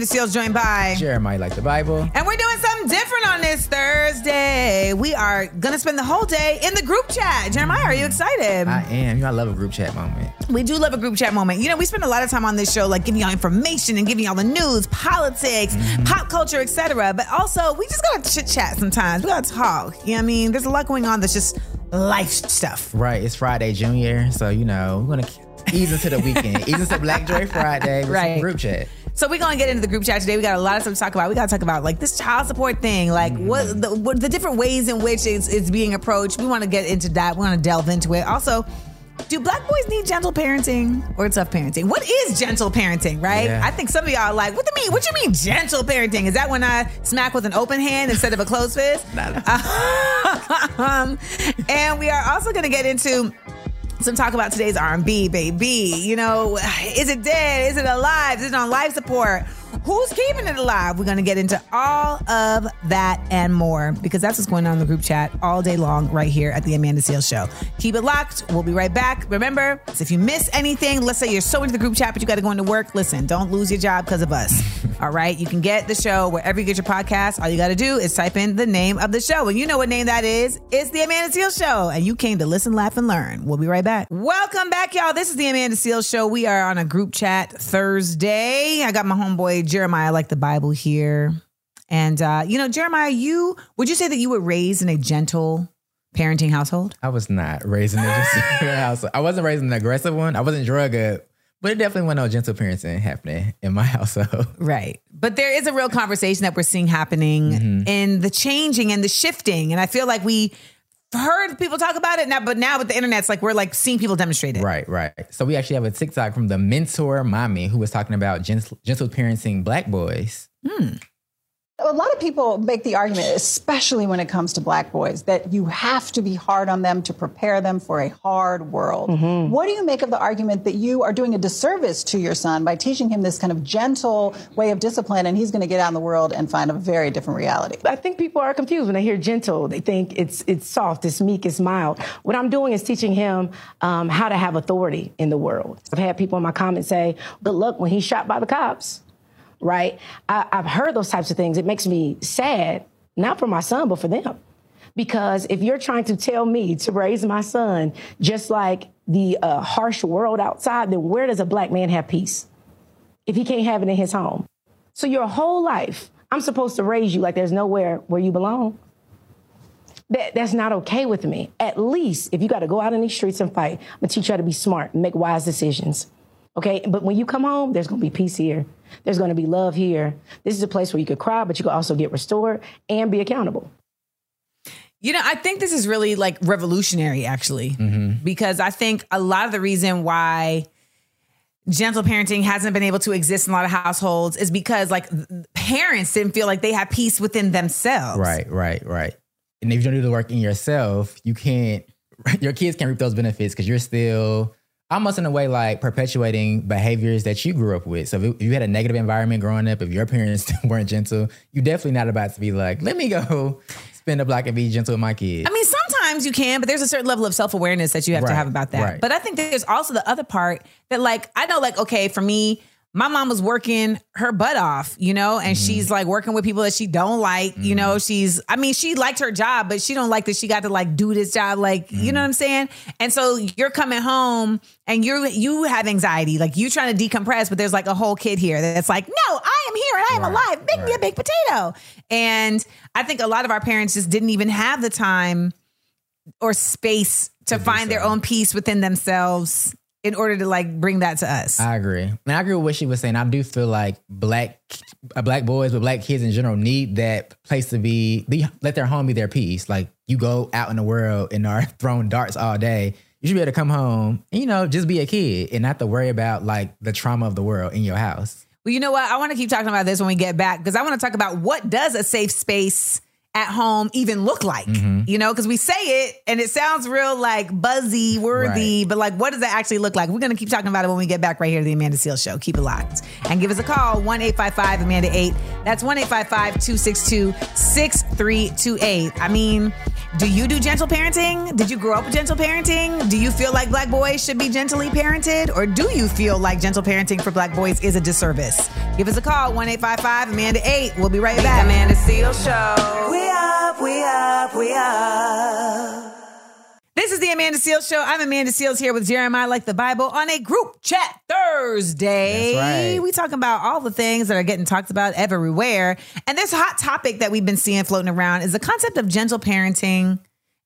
Amanda Seales, joined by Jeremiah like the Bible. And we're doing something different on this Thursday. We are going to spend the whole day in the group chat. Jeremiah, are you excited? I am. You know, I love a group chat moment. We do love a group chat moment. You know, we spend a lot of time on this show, like giving y'all information and giving y'all the news, politics, mm-hmm. pop culture, etc. But also, we just gotta chit chat sometimes. We gotta talk. You know what I mean? There's a lot going on that's just life stuff. Right. It's Friday Junior, so you know we're gonna ease into the weekend, ease into Black Joy Friday with right. group chat. So we're gonna get into the group chat today. We got a lot of stuff to talk about. We gotta talk about like this child support thing, like mm-hmm. what, the, what the different ways in which it's, it's being approached. We want to get into that. We want to delve into it. Also, do black boys need gentle parenting or tough parenting? What is gentle parenting, right? Yeah. I think some of y'all are like, what do you mean? What you mean gentle parenting? Is that when I smack with an open hand instead of a closed fist? um, and we are also going to get into some talk about today's R&B, baby. You know, is it dead? Is it alive? Is it on life support? Who's keeping it alive? We're going to get into all of that and more because that's what's going on in the group chat all day long right here at the Amanda Seales Show. Keep it locked. We'll be right back. Remember, if you miss anything, let's say you're so into the group chat, but you got to go into work. Listen, don't lose your job because of us. all right. You can get the show wherever you get your podcast. All you got to do is type in the name of the show. And you know what name that is. It's the Amanda Seales Show. And you came to listen, laugh, and learn. We'll be right back. Welcome back, y'all. This is the Amanda Seales Show. We are on a group chat Thursday. I got my homeboy Jeremiah like the Bible here. And uh, you know, Jeremiah, you would you say that you were raised in a gentle parenting household? I was not raised in a gentle household. I wasn't raised in an aggressive one. I wasn't drug up. But it definitely wasn't no gentle parenting happening in my household. Right. But there is a real conversation that we're seeing happening mm-hmm. in the changing and the shifting. And I feel like we heard people talk about it now, but now with the internet, it's like we're like seeing people demonstrate it. Right, right. So we actually have a TikTok from the mentor mommy who was talking about gentle, gentle parenting black boys. Hmm. A lot of people make the argument, especially when it comes to black boys, that you have to be hard on them to prepare them for a hard world. Mm-hmm. What do you make of the argument that you are doing a disservice to your son by teaching him this kind of gentle way of discipline and he's going to get out in the world and find a very different reality? I think people are confused when they hear gentle. They think it's it's soft, it's meek, it's mild. What I'm doing is teaching him um, how to have authority in the world. I've had people in my comments say, "Good luck when he's shot by the cops." Right? I, I've heard those types of things. It makes me sad, not for my son, but for them. Because if you're trying to tell me to raise my son just like the uh, harsh world outside, then where does a black man have peace if he can't have it in his home? So your whole life, I'm supposed to raise you like there's nowhere where you belong. That, that's not okay with me. At least if you got to go out in these streets and fight, I'm gonna teach you how to be smart and make wise decisions. Okay, but when you come home, there's gonna be peace here. There's going to be love here. This is a place where you could cry, but you could also get restored and be accountable. You know, I think this is really like revolutionary, actually, mm-hmm. because I think a lot of the reason why gentle parenting hasn't been able to exist in a lot of households is because like parents didn't feel like they had peace within themselves. Right, right, right. And if you don't do the work in yourself, you can't, your kids can't reap those benefits because you're still almost in a way like perpetuating behaviors that you grew up with. So if you had a negative environment growing up, if your parents weren't gentle, you're definitely not about to be like, let me go spend a block and be gentle with my kids. I mean, sometimes you can, but there's a certain level of self awareness that you have right, to have about that. Right. But I think there's also the other part that, like, I know, like, okay, for me, my mom was working her butt off, you know, and mm-hmm. she's like working with people that she don't like, mm-hmm. you know, mm-hmm. she's I mean, she liked her job, but she don't like that she got to like do this job like, mm-hmm. you know what I'm saying? And so you're coming home and you're you have anxiety, like you trying to decompress, but there's like a whole kid here that's like, "No, I am here and I am right. alive. Make right. me a big potato." And I think a lot of our parents just didn't even have the time or space to, to find their own peace within themselves in order to like bring that to us. I agree. And I agree with what she was saying. I do feel like black uh, black boys, but black kids in general need that place to be, be let their home be their peace. Like you go out in the world and are throwing darts all day. You should be able to come home and, you know, just be a kid and not to worry about like the trauma of the world in your house. Well, you know what? I want to keep talking about this when we get back because I want to talk about what does a safe space at home even look like? Mm-hmm. You know, because we say it and it sounds real like buzzy, worthy, right. but like, what does that actually look like? We're going to keep talking about it when we get back right here to the Amanda Seales Show. Keep it locked and give us a call 1 855 Amanda 8. That's 1 855 262 6328. I mean, Do you do gentle parenting? Did you grow up with gentle parenting? Do you feel like black boys should be gently parented? Or do you feel like gentle parenting for black boys is a disservice? Give us a call, 1 855 Amanda 8. We'll be right back. Amanda Seal Show. We up, we up, we up. This is the Amanda Seales Show. I'm Amanda Seales here with Jeremiah Like the Bible on a group chat Thursday. Right. We talking about all the things that are getting talked about everywhere. And this hot topic that we've been seeing floating around is the concept of gentle parenting,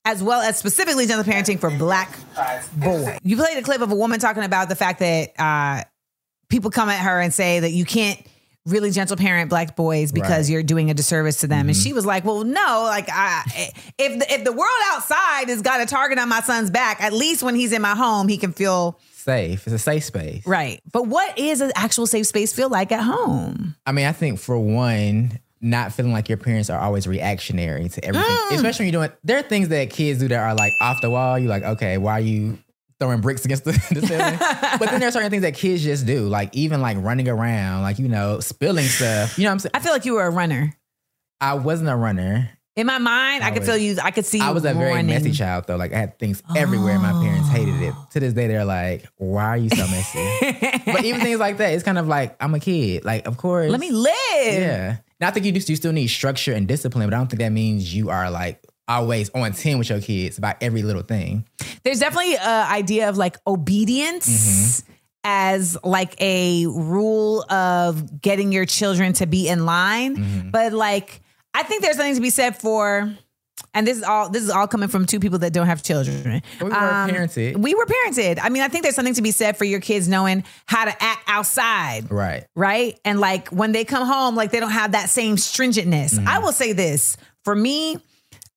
as well as specifically gentle parenting for black boys. You played a clip of a woman talking about the fact that uh, people come at her and say that you can't really gentle parent black boys because Right. Mm-hmm. you're doing a disservice to them and she was like well no like I, if the, if the world outside has got a target on my son's back at least when he's in my home he can feel Safe. It's a safe space. right but what is an actual safe space feel like at home I mean, I think for one, not feeling like your parents are always reactionary to everything, Mm. especially when you're doing. There are things that kids do that are like off the wall. You're like, okay, why are you throwing bricks against the, the ceiling? but then there are certain things that kids just do, like even like running around, like you know, spilling stuff. You know what I'm saying? i feel like you were a runner I wasn't a runner. in my mind i, I could was- feel you i could see you I was a very running. messy child though. Like I had things everywhere. My parents hated it. Oh. To this day, they're like, "Why are you so messy?" but even things like that, it's kind of like I'm a kid. Like, of course, let me live Yeah. Now I think you do. you still need structure and discipline, but I don't think that means you are like always on 10 with your kids about every little thing. there's definitely a idea of like obedience Mm-hmm. as like a rule of getting your children to be in line Mm-hmm. but like i think there's something to be said for and this is all this is all coming from two people that don't have children We were Um, parented. we were parented i mean i think there's something to be said for your kids knowing how to act outside right. right? And like when they come home, like they don't have that same stringentness. Mm-hmm. I will say this for me.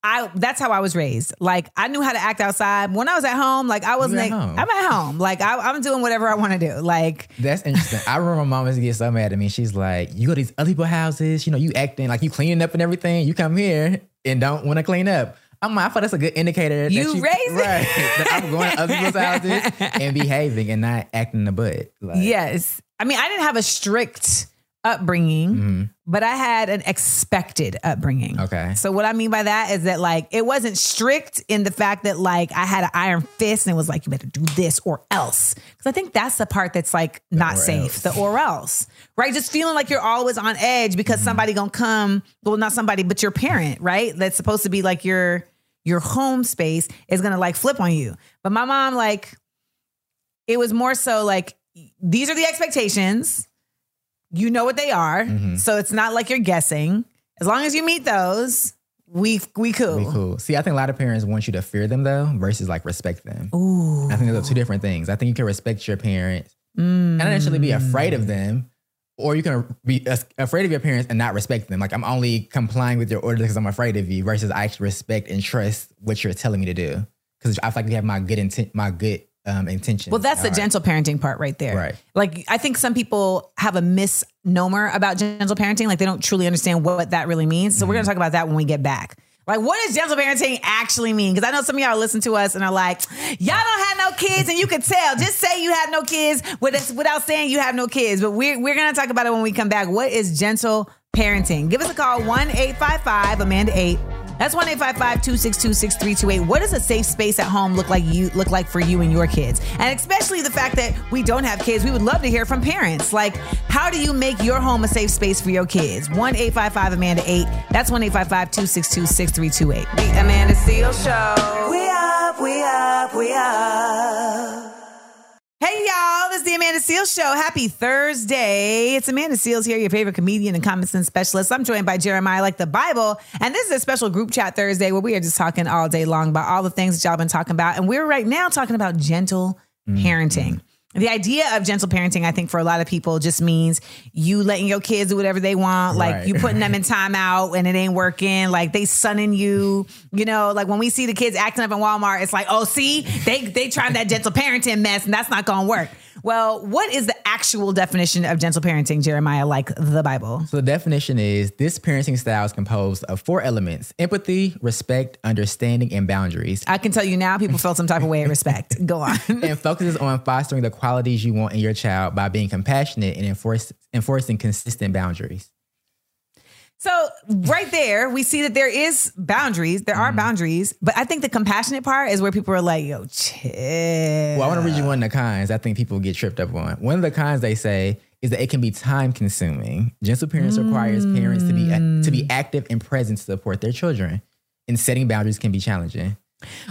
I that's how I was raised. Like I knew how to act outside. When I was at home, like I was You like, home. I'm at home. Like I, I'm doing whatever I want to do. Like That's interesting. I remember my mom used to get so mad at me. She's like, You go to these other people's houses, you know, you acting like you cleaning up and everything. You come here and don't want to clean up. I'm like, I thought that's a good indicator that You you raised right. that I'm going to other people's houses and behaving and not acting the butt. Like, yes, I mean I didn't have a strict upbringing, but I had an expected upbringing. Mm-hmm. Okay. So what I mean by that is that like it wasn't strict in the fact that like I had an iron fist and it was like you better do this or else. Because I think that's the part that's like not safe. else. The or else. Right? Just feeling like you're always on edge because Mm-hmm. somebody gonna come, well, not somebody, but your parent, right? That's supposed to be like your your home space is gonna like flip on you. But my mom, like, it was more so like these are the expectations. You know what they are. Mm-hmm. So it's not like you're guessing. As long as you meet those, we we cool. Be cool. See, I think a lot of parents want you to fear them though, versus like respect them. Ooh. I think those are two different things. I think you can respect your parents and not necessarily be afraid of them, or you can be afraid of your parents and not respect them. Like I'm only complying with your orders because I'm afraid of you, versus I actually respect and trust what you're telling me to do because I feel like you have my good intent, my good um, intention. Well, that's the gentle parenting part right there. Right. Like, I think some people have a misnomer about gentle parenting. Like, they don't truly understand what that really means. So, we're going to talk about that when we get back. Like, what does gentle parenting actually mean? Because I know some of y'all listen to us and are like, y'all don't have no kids, and you can tell. Just say you have no kids without saying you have no kids. But we're, we're going to talk about it when we come back. What is gentle parenting? Give us a call 1 855 Amanda 8. That's 1 262 6328. What does a safe space at home look like you look like for you and your kids? And especially the fact that we don't have kids, we would love to hear from parents. Like, how do you make your home a safe space for your kids? 1 855 Amanda 8. That's 1 262 6328. The Amanda Seal Show. We up, we up, we up. Hey y'all, this is the Amanda Seales Show. Happy Thursday. It's Amanda Seales here, your favorite comedian and common sense specialist. I'm joined by Jeremiah like the Bible. And this is a special group chat Thursday where we are just talking all day long about all the things that y'all been talking about. And we're right now talking about gentle mm-hmm. parenting. The idea of gentle parenting, I think, for a lot of people just means you letting your kids do whatever they want. Like Right. you putting them in timeout and it ain't working. Like they sunning you. You know, like when we see the kids acting up in Walmart, it's like, oh, see, they they trying that gentle parenting mess, and that's not gonna work. Well, what is the actual definition of gentle parenting, Jeremiah, like the Bible? So the definition is this parenting style is composed of four elements: empathy, respect, understanding, and boundaries. I can tell you now, people felt some type of way of respect. Go on. and focuses on fostering the qualities you want in your child by being compassionate and enforce, enforcing consistent boundaries. So right there, we see that there is boundaries. There Mm-hmm. are boundaries, but I think the compassionate part is where people are like, "Yo, chill." Well, I want to read you one of the cons I think people get tripped up on. One of the cons they say is that it can be time consuming. Gentle parents requires parents to be to be active and present to support their children. And setting boundaries can be challenging.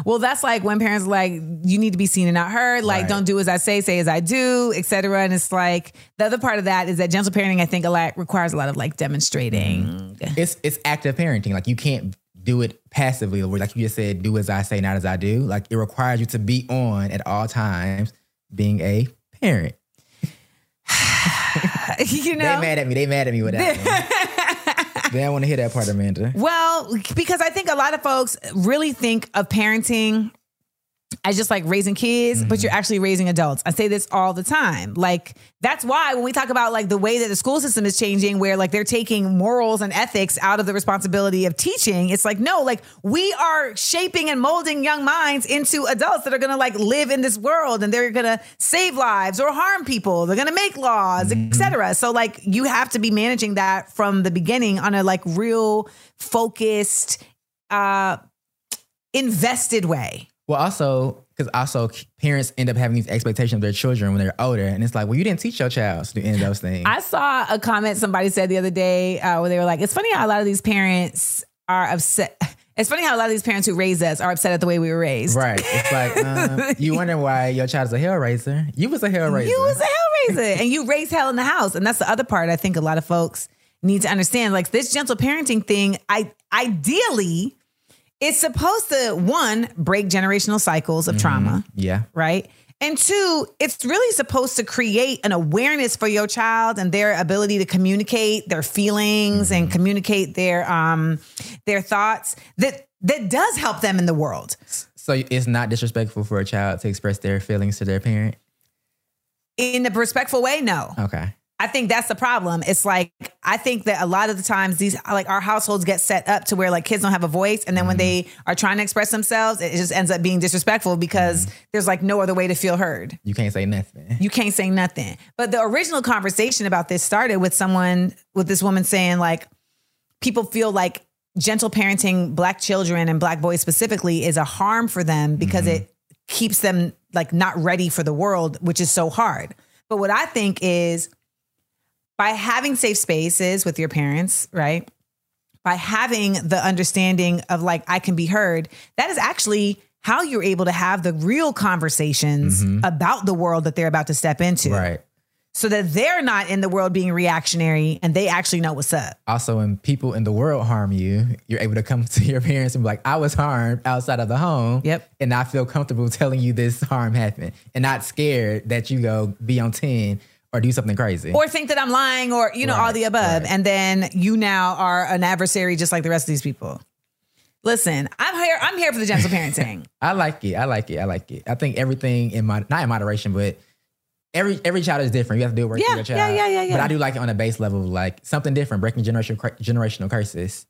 Well, that's like when parents are like, you need to be seen and not heard. Like, Right. don't do as I say, say as I do, etc. And it's like the other part of that is that gentle parenting, I think, a lot requires a lot of like demonstrating. Mm. It's it's active parenting. Like you can't do it passively like you just said, do as I say, not as I do. Like it requires you to be on at all times being a parent. you know, They mad at me. They mad at me with that. they don't want to hear that part, Amanda. Well, because I think a lot of folks really think of parenting as just like raising kids, but you're actually raising adults. I say this all the time. Like that's why when we talk about like the way that the school system is changing, where like they're taking morals and ethics out of the responsibility of teaching, it's like no, like we are shaping and molding young minds into adults that are gonna like live in this world and they're gonna save lives or harm people. They're gonna make laws, etc. So like you have to be managing that from the beginning on a like real focused, uh invested way. Well, also because also parents end up having these expectations of their children when they're older, and it's like, well, you didn't teach your child to do any of those things. I saw a comment somebody said the other day uh, where they were like, "It's funny how a lot of these parents are upset." It's funny how a lot of these parents who raised us are upset at the way we were raised. right? It's like um, you wonder why your child's a hellraiser. You was a hellraiser. You was a hellraiser, and you raised hell in the house, and that's the other part. I think a lot of folks need to understand. Like this gentle parenting thing, I ideally, it's supposed to one break generational cycles of trauma. yeah. right? And two, it's really supposed to create an awareness for your child and their ability to communicate their feelings and communicate their um their thoughts that that does help them in the world. So it's not disrespectful for a child to express their feelings to their parent. In a respectful way, no. Okay. I think that's the problem. It's like I think that a lot of the times these like our households get set up to where like kids don't have a voice, and then when mm-hmm. they are trying to express themselves, it just ends up being disrespectful because mm-hmm. there's like no other way to feel heard. You can't say nothing. you can't say nothing. But the original conversation about this started with someone, with this woman saying, like, people feel like gentle parenting black children and black boys specifically is a harm for them because mm-hmm. it keeps them like not ready for the world, which is so hard. But what I think is by having safe spaces with your parents, right? By having the understanding of like, I can be heard, that is actually how you're able to have the real conversations mm-hmm. about the world that they're about to step into. Right. So that they're not in the world being reactionary and they actually know what's up. Also, when people in the world harm you, you're able to come to your parents and be like, I was harmed outside of the home. Yep. And I feel comfortable telling you this harm happened and not scared that you go be on 10 or do something crazy. Or think that I'm lying or, you know, all the above. right. And then you now are an adversary just like the rest of these people. Listen, I'm here, I'm here for the gentle parenting. I like it. I like it. I like it. I think everything in my not in moderation, but every every child is different. You have to do it work Yeah, for your child. yeah, yeah, yeah, yeah. But I do like it on a base level, like something different, breaking generational generational curses.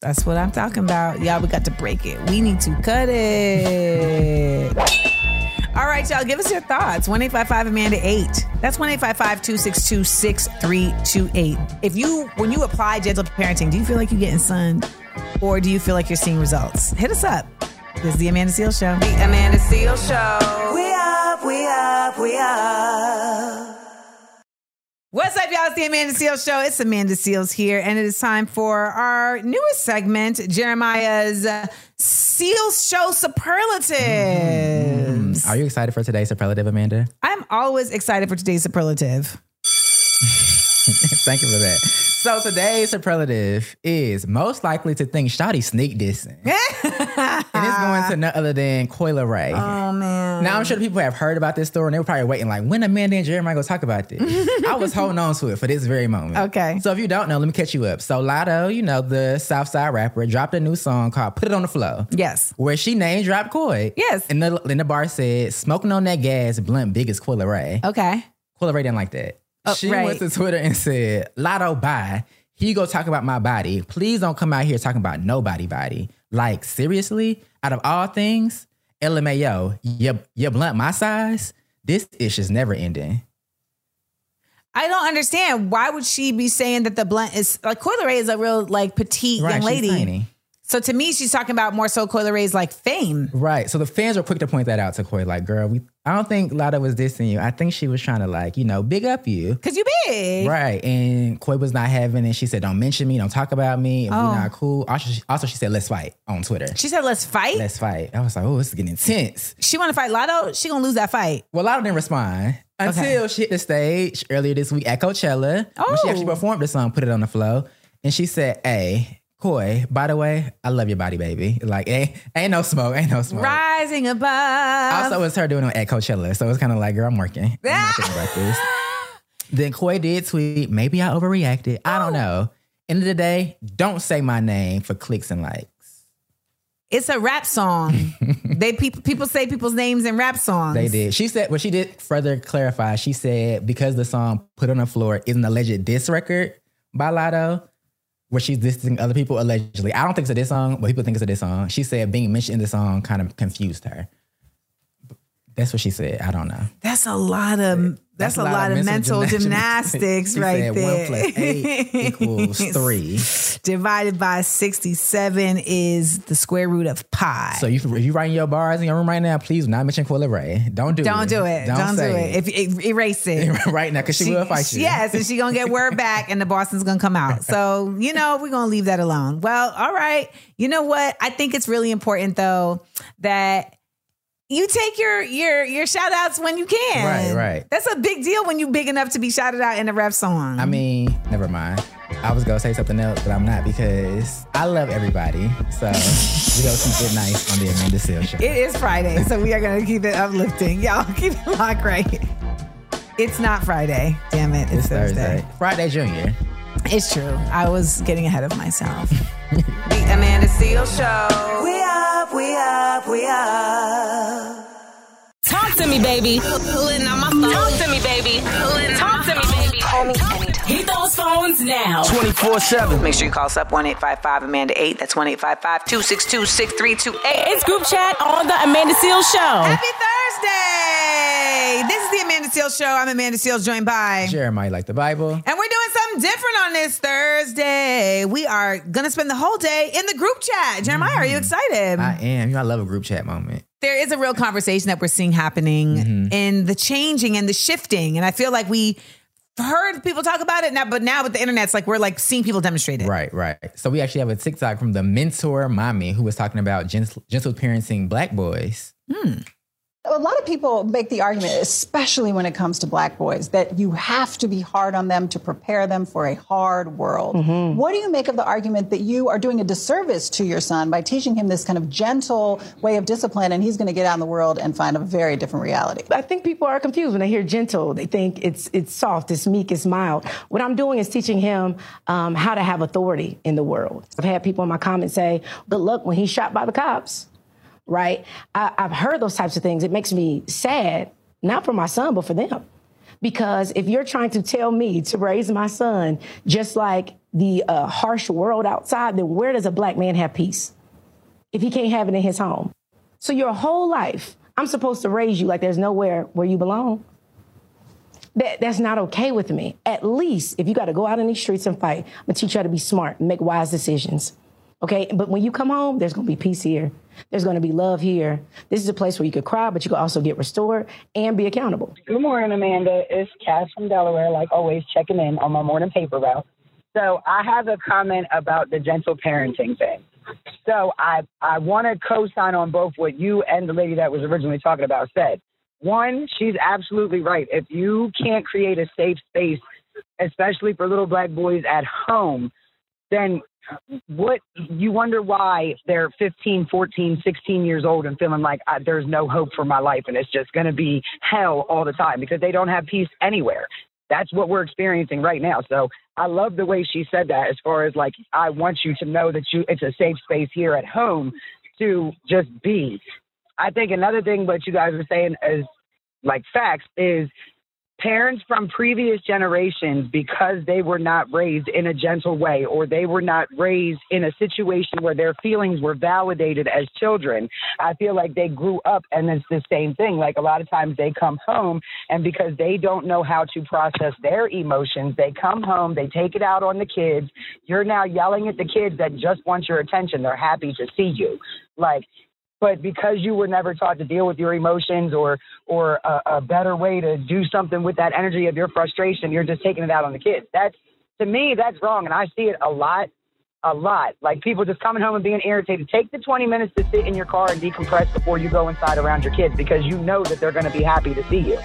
That's what I'm talking about. Y'all, we got to break it. We need to cut it. All right, y'all, give us your thoughts. 1 Amanda 8. That's 1 262 6328. If you, when you apply gentle parenting, do you feel like you're getting sunned or do you feel like you're seeing results? Hit us up. This is the Amanda Seal Show. The Amanda Seal Show. We up, we up, we up. What's up, y'all? It's the Amanda Seales Show. It's Amanda Seales here, and it is time for our newest segment, Jeremiah's Seales Show Superlatives. Mm. Are you excited for today's superlative, Amanda? I'm always excited for today's superlative. Thank you for that. So today's superlative is most likely to think Shotty sneak dissing. and it's going to none other than Coi Leray. Oh, man. Now I'm sure the people have heard about this story and they were probably waiting like when Amanda and Jeremiah go talk about this. I was holding on to it for this very moment. Okay. So if you don't know, let me catch you up. So Latto, you know, the Southside rapper, dropped a new song called Put It on the Floor. Yes. Where she name dropped Coi. Yes. And the, and the bar said, smoking on that gas, blunt big as Coi Leray. Okay. Coi Leray didn't like that. Oh, she right. went to Twitter and said, Latto, bye. He go talk about my body. Please don't come out here talking about nobody body. Like, seriously? Out of all things, LMAO, your, your blunt my size? This ish is never ending. I don't understand. Why would she be saying that the blunt is like Coi Leray is a real like petite Right, young lady. So to me, she's talking about more so Coi Leray's like fame. Right. So the fans were quick to point that out to Coi, like, girl, we I don't think Latto was dissing you. I think she was trying to like, you know, big up you. Cause you big. Right. And Coi was not having it. She said, Don't mention me, don't talk about me. If Oh. we're not cool. Also she, also, she said, Let's fight on Twitter. She said, let's fight. Let's fight. I was like, oh, this is getting intense. she want to fight Latto. She gonna lose that fight. Well, Latto didn't respond until Okay. she hit the stage earlier this week at Coachella. When she Oh. actually performed the song, put it on the flow. And she said, Hey, Coi, by the way, I love your body, baby. Like, ain't, ain't no smoke, ain't no smoke. Rising above. Also, it's her doing it at Coachella. So it's kind of like, girl, I'm working. I'm not about this. Then Coi did tweet, maybe I overreacted. I don't know. End of the day, don't say my name for clicks and likes. it's a rap song. they people people say people's names in rap songs. They did. She said, well, she did further clarify. She said, because the song Put on the Floor is an alleged diss record by Latto, where she's dissing other people allegedly. I don't think it's a diss song, but people think it's a diss song. She said being mentioned in the song kind of confused her. That's what she said. I don't know. That's a lot of that's, a lot, of mental gymnastics She right there. One plus eight equals three. Divided by 67 is the square root of pi. So you, if you writing your bars in your room right now, please do not mention Coi Leray. Don't do it. don't do it. Don't, do say it. If, if erase it. right now, because she, will fight you. Yes, and she gonna get word back, and the Boston's gonna come out. So you know we're gonna leave that alone. Well, all right. You know what? I think it's really important though that you take your your your shout outs when you can. Right, right. That's a big deal when you big enough to be shouted out in a rap song. I mean, never mind. I was gonna say something else, but I'm not because I love everybody. So we gonna keep it nice on the Amanda Seal show. it is Friday, so we are gonna keep it uplifting. Y'all keep it locked right. It's not Friday. Damn it. It's, It's Thursday. Thursday. Friday Junior. It's true. I was getting ahead of myself. The Amanda Seal Show. We up, we up, we up. Talk to me, baby. Pulling on my phone. Talk to me, baby. Pulling Talk to me, baby. Call me anytime. Hit those phones now. 24 7. Make sure you call us up 1 855 Amanda 8. That's 1 855 262 6328. It's group chat on the Amanda Seal Show. Happy Thursday! This is the Amanda Seales Show. I'm Amanda Seales, joined by. Jeremiah like the Bible. And we're doing something different on this Thursday. We are going to spend the whole day in the group chat. Jeremiah, are you mm-hmm. excited? I am. You know, I love a group chat moment. there is a real conversation that we're seeing happening mm-hmm. in the changing and the shifting. And I feel like we heard people talk about it now, but now with the internet, it's like we're like seeing people demonstrate it. Right, right. So we actually have a TikTok from the mentor mommy who was talking about gentle, gentle parenting black boys. Hmm. A lot of people make the argument, especially when it comes to black boys, that you have to be hard on them to prepare them for a hard world. What do you make of the argument that you are doing a disservice to your son by teaching him this kind of gentle way of discipline and he's going to get out in the world and find a very different reality? I think people are confused when they hear gentle. They think it's it's soft, it's meek, it's mild. What I'm doing is teaching him um, how to have authority in the world. I've had people in my comments say, good luck when he's shot by the cops, right? I, I've heard those types of things. It makes me sad, not for my son, but for them. Because if you're trying to tell me to raise my son just like the uh, harsh world outside, then where does a black man have peace if he can't have it in his home? So your whole life, I'm supposed to raise you like there's nowhere where you belong. That, that's not okay with me. At least if you got to go out in these streets and fight, I'm gonna teach you how to be smart and make wise decisions. Okay, but when you come home, there's gonna be peace here. There's gonna be love here. This is a place where you could cry, but you could also get restored and be accountable. Good morning, Amanda. It's Cass from Delaware, like always, checking in on my morning paper route. So I have a comment about the gentle parenting thing. So I I want to co-sign on both what you and the lady that was originally talking about said. One, she's absolutely right. If you can't create a safe space, especially for little black boys at home, then what you wonder why they're 15 14 16 years old and feeling like uh, there's no hope for my life and it's just going to be hell all the time because they don't have peace anywhere. That's what we're experiencing right now. So i love the way she said that as far as like i want you to know that you it's a safe space here at home to just be. I think another thing what you guys are saying is like facts is parents from previous generations, because they were not raised in a gentle way or they were not raised in a situation where their feelings were validated as children, I feel like they grew up and it's the same thing. Like a lot of times they come home and because they don't know how to process their emotions, they come home, they take it out on the kids. You're now yelling at the kids that just want your attention. They're happy to see you. Like, but because you were never taught to deal with your emotions or or a, a better way to do something with that energy of your frustration, you're just taking it out on the kids. That's to me, that's wrong, and I see it a lot, a lot. Like people just coming home and being irritated. Take the 20 minutes to sit in your car and decompress before you go inside around your kids because you know that they're going to be happy to see you.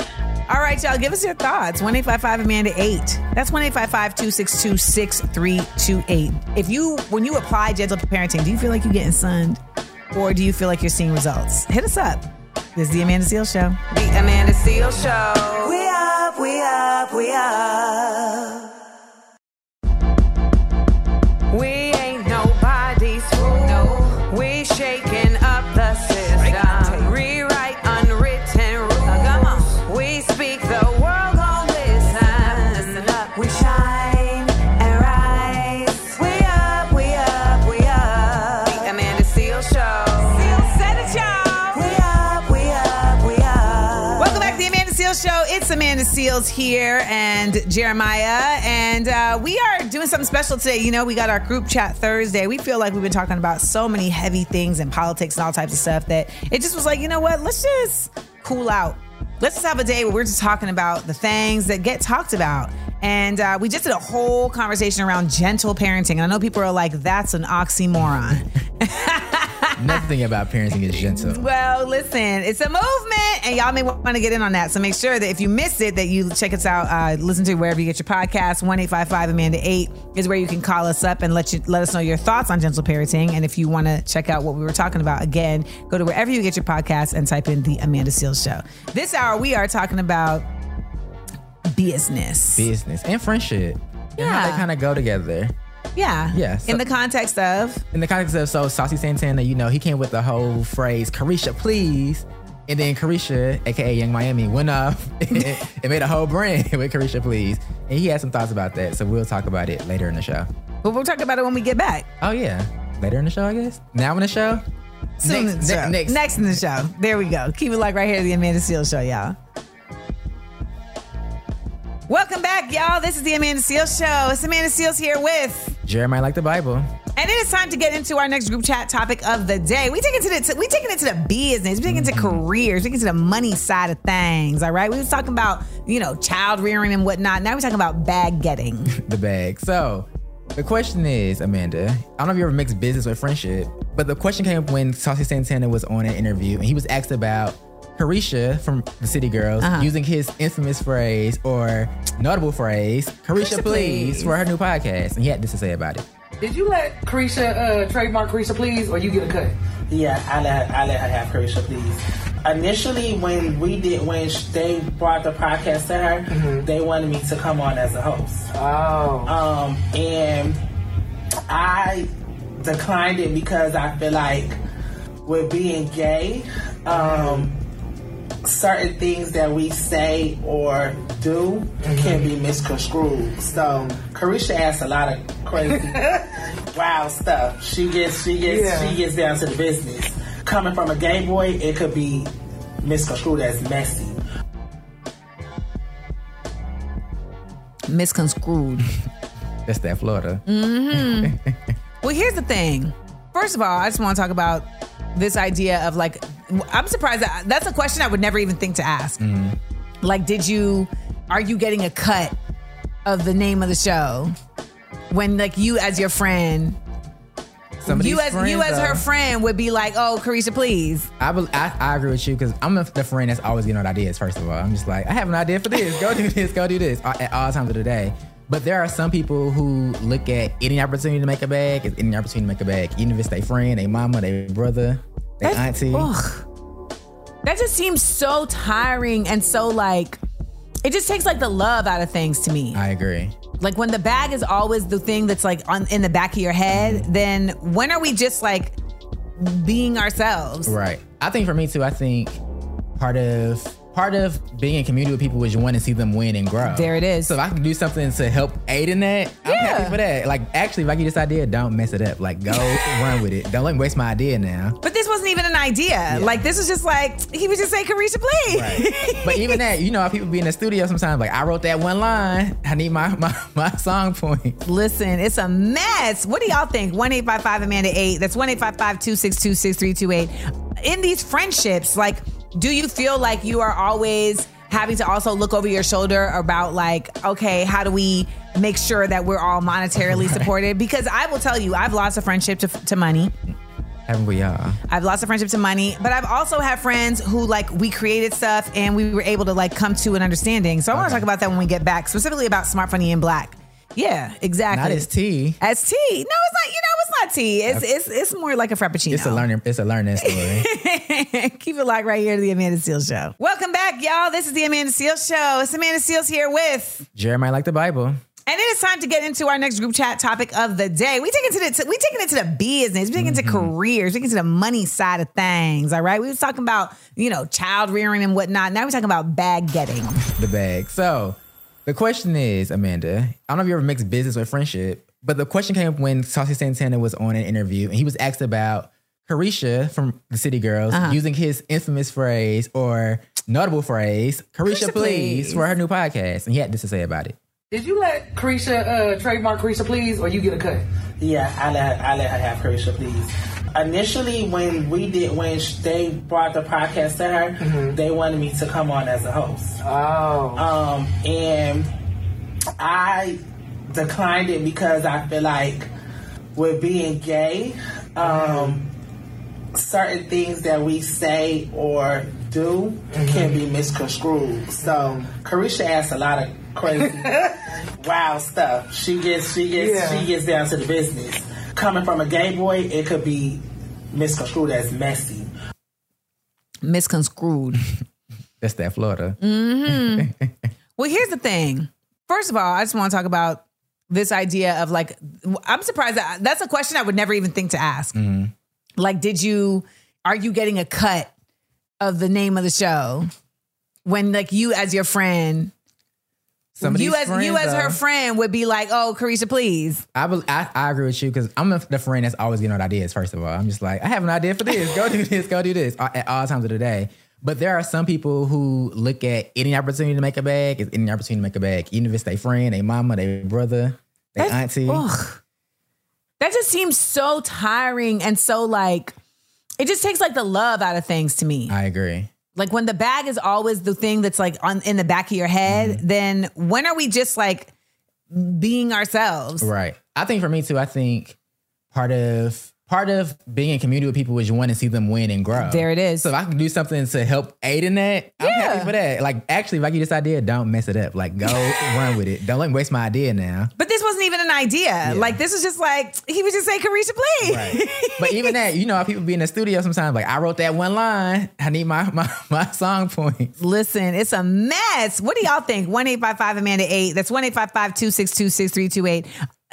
All right, y'all, give us your thoughts. 1 Amanda 8. That's 1 262 6328. If you, when you apply gentle parenting, do you feel like you're getting sunned? Or do you feel like you're seeing results? Hit us up. This is the Amanda Seal Show. The Amanda Seal Show. We up, we up, we up. Here and Jeremiah. And uh, we are doing something special today. You know, we got our group chat Thursday. We feel like we've been talking about so many heavy things and politics and all types of stuff that it just was like, you know what? Let's just cool out. Let's just have a day where we're just talking about the things that get talked about. And uh, we just did a whole conversation around gentle parenting. And I know people are like, that's an oxymoron. Nothing about parenting is gentle. Well, listen, it's a movement, and y'all may want to get in on that. So make sure that if you missed it, that you check us out. Uh, listen to wherever you get your podcast. One eight five five Amanda eight is where you can call us up and let you let us know your thoughts on gentle parenting. And if you want to check out what we were talking about, again, go to wherever you get your podcast and type in the Amanda Seales Show. This hour we are talking about business. Business and friendship. And how Yeah. they kind of go together. Yeah, Yeah, so- In the context of In the context of so Saucy Santana, you know, he came with the whole phrase, Caresha, please. And then Caresha, aka Yung Miami, went off and made a whole brand with Caresha, please. And he had some thoughts about that. So we'll talk about it later in the show. but we'll talk about it when we get back. Oh, yeah. Later in the show, I guess. Now in the show? Soon Next- in the ne- show. next. next in the show. There we go. Keep it like right here, the Amanda Seales Show, y'all. Welcome back, y'all. This is the Amanda Seales Show. It's Amanda Seales here with, Jeremiah like the Bible. and it is time to get into our next group chat topic of the day. We take it to the we taking it to the business. We taking it to mm. careers. We taking it to the money side of things. All right. We was talking about you know child rearing and whatnot. Now we're talking about bag getting. the bag. So the question is, Amanda, I don't know if you ever mixed business with friendship, but the question came up when Saucy Santana was on an interview and he was asked about Caresha from the City Girls Uh-huh. using his infamous phrase or notable phrase, Caresha, Caresha, please, please. for her new podcast. And he had this to say about it. Did you let Caresha uh, trademark Caresha, please, or you get a cut? Yeah, I let I let her have Caresha, please. Initially, when we did when they brought the podcast to her, they wanted me to come on as a host. Oh. Um, and I declined it because I feel like with being gay, um, certain things that we say or do can be misconstrued. So Caresha asks a lot of crazy, wild stuff. She gets she gets Yeah. she gets down to the business. Coming from a gay boy, it could be misconstrued as messy. Misconstrued. That's that Florida. Mm-hmm. Well, here's the thing. First of all, I just want to talk about this idea of like, I'm surprised that that's a question I would never even think to ask. Mm-hmm. Like, did you, are you getting a cut of the name of the show when like you as your friend, Some of you as friends, you as her friend would be like, oh, Caresha, please. I, bel- I, I agree with you because I'm the friend that's always getting ideas. First of all, I'm just like, I have an idea for this. Go do this. Go do this at all times of the day. But there are some people who look at any opportunity to make a bag as any opportunity to make a bag, even if it's their friend, their mama, their brother, their That's- auntie. ugh. That just seems so tiring and so like, it just takes like the love out of things to me. I agree. Like when the bag is always the thing that's like on in the back of your head, mm-hmm. then when are we just like being ourselves? Right. I think for me too. I think part of part of being in community with people is you want to see them win and grow. There it is. So if I can do something to help aid in that, I'm Yeah. happy for that. Like actually, if I get this idea, don't mess it up. Like go run with it. Don't let me waste my idea now. But this wasn't even an idea. Like this was just like he was just say, "Caresha, please." Right. but even that, you know how people be in the studio sometimes. Like I wrote that one line. I need my my, my song point. Listen, it's a mess. What do y'all think? 1 855 Amanda 8. That's 1 855 262 6328. In these friendships, like, do you feel like you are always having to also look over your shoulder about, like, okay, how do we make sure that we're all monetarily supported? Because I will tell you, I've lost a friendship to, to money. Haven't we all? I've lost a friendship to money, but I've also had friends who like we created stuff and we were able to like come to an understanding. So I want to talk about that when we get back, specifically about Smart Funny and Black. Yeah, exactly. Not as tea. As tea. No, it's not. You know, it's not tea. It's it's it's more like a frappuccino. It's a learning. It's a learning story. Keep it locked right here to the Amanda Seales Show. Welcome back, y'all. This is the Amanda Seales Show. It's Amanda Seals here with. Jeremiah like the Bible. And it is time to get into our next group chat topic of the day. We take it to the we taking it to the business, we taking it to mm-hmm. careers, we taking it to the money side of things. All right. We was talking about, you know, child rearing and whatnot. Now we're talking about bag getting. the bag. So the question is, Amanda, I don't know if you ever mixed business with friendship, but the question came up when Saucy Santana was on an interview and he was asked about Caresha from the City Girls Uh-huh. using his infamous phrase or notable phrase, Caresha, Caresha, please, please. for her new podcast. And he had this to say about it. Did you let Caresha uh, trademark Caresha, please, or you get a cut? Yeah, I let I let her have Caresha, please. Initially, when we did when they brought the podcast to her, they wanted me to come on as a host. Oh. Um, and I declined it because I feel like with being gay, um, certain things that we say or do mm-hmm. can be misconstrued. So Caresha asks a lot of crazy, wild stuff. She gets she gets Yeah. she gets down to the business. Coming from a gay boy, it could be misconstrued as messy. Misconstrued. That's that Florida. Mm-hmm. Well, here's the thing. First of all, I just want to talk about this idea of like, I'm surprised that that's a question I would never even think to ask. Mm-hmm. Like, did you, are you getting a cut of the name of the show when like you as your friend, Some of you as friends, you as her friend would be like, oh, Caresha, please. I, bel- I I agree with you because I'm the friend that's always getting ideas. First of all, I'm just like I have an idea for this. Go do this. Go do this at all times of the day. But there are some people who look at any opportunity to make a bag is any opportunity to make a bag, even if it's their friend, their mama, their brother, their That's- auntie. ugh. That just seems so tiring and so like, it just takes like the love out of things to me. I agree. Like when the bag is always the thing that's like on in the back of your head, Mm-hmm. then when are we just like being ourselves? Right. I think for me too. I think part of part of being in community with people is you want to see them win and grow. There it is. So if I can do something to help aid in that, I'm Yeah. happy for that. Like actually, if I get this idea, don't mess it up. Like go run with it. Don't let me waste my idea now. But wasn't even an idea. Like this was just like he would just say, "Caresha, please." Right. but even that, you know how people be in the studio sometimes. Like I wrote that one line. I need my my, my song point. Listen, it's a mess. What do y'all think? 1 855 Amanda 8. That's 1 855 262 6328.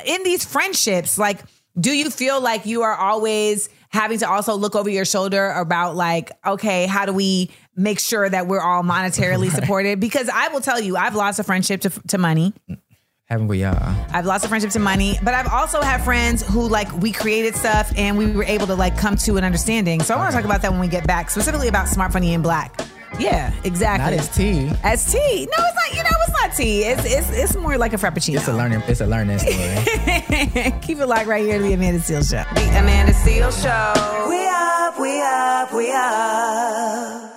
In these friendships, like, do you feel like you are always having to also look over your shoulder about, like, okay, how do we make sure that we're all monetarily supported? Because I will tell you, I've lost a friendship to, to money. Haven't we uh, all? I've lost a friendship to money, but I've also had friends who like we created stuff and we were able to like come to an understanding. So I want to talk about that when we get back, specifically about Smart Funny and Black. Yeah, exactly. Not as tea. As tea. No, it's not. You know, it's not tea. It's it's it's more like a frappuccino. It's a learning. It's a learning story. Keep it locked right here to the Amanda Steele Show. The Amanda Seal Show. We up, we up, we up.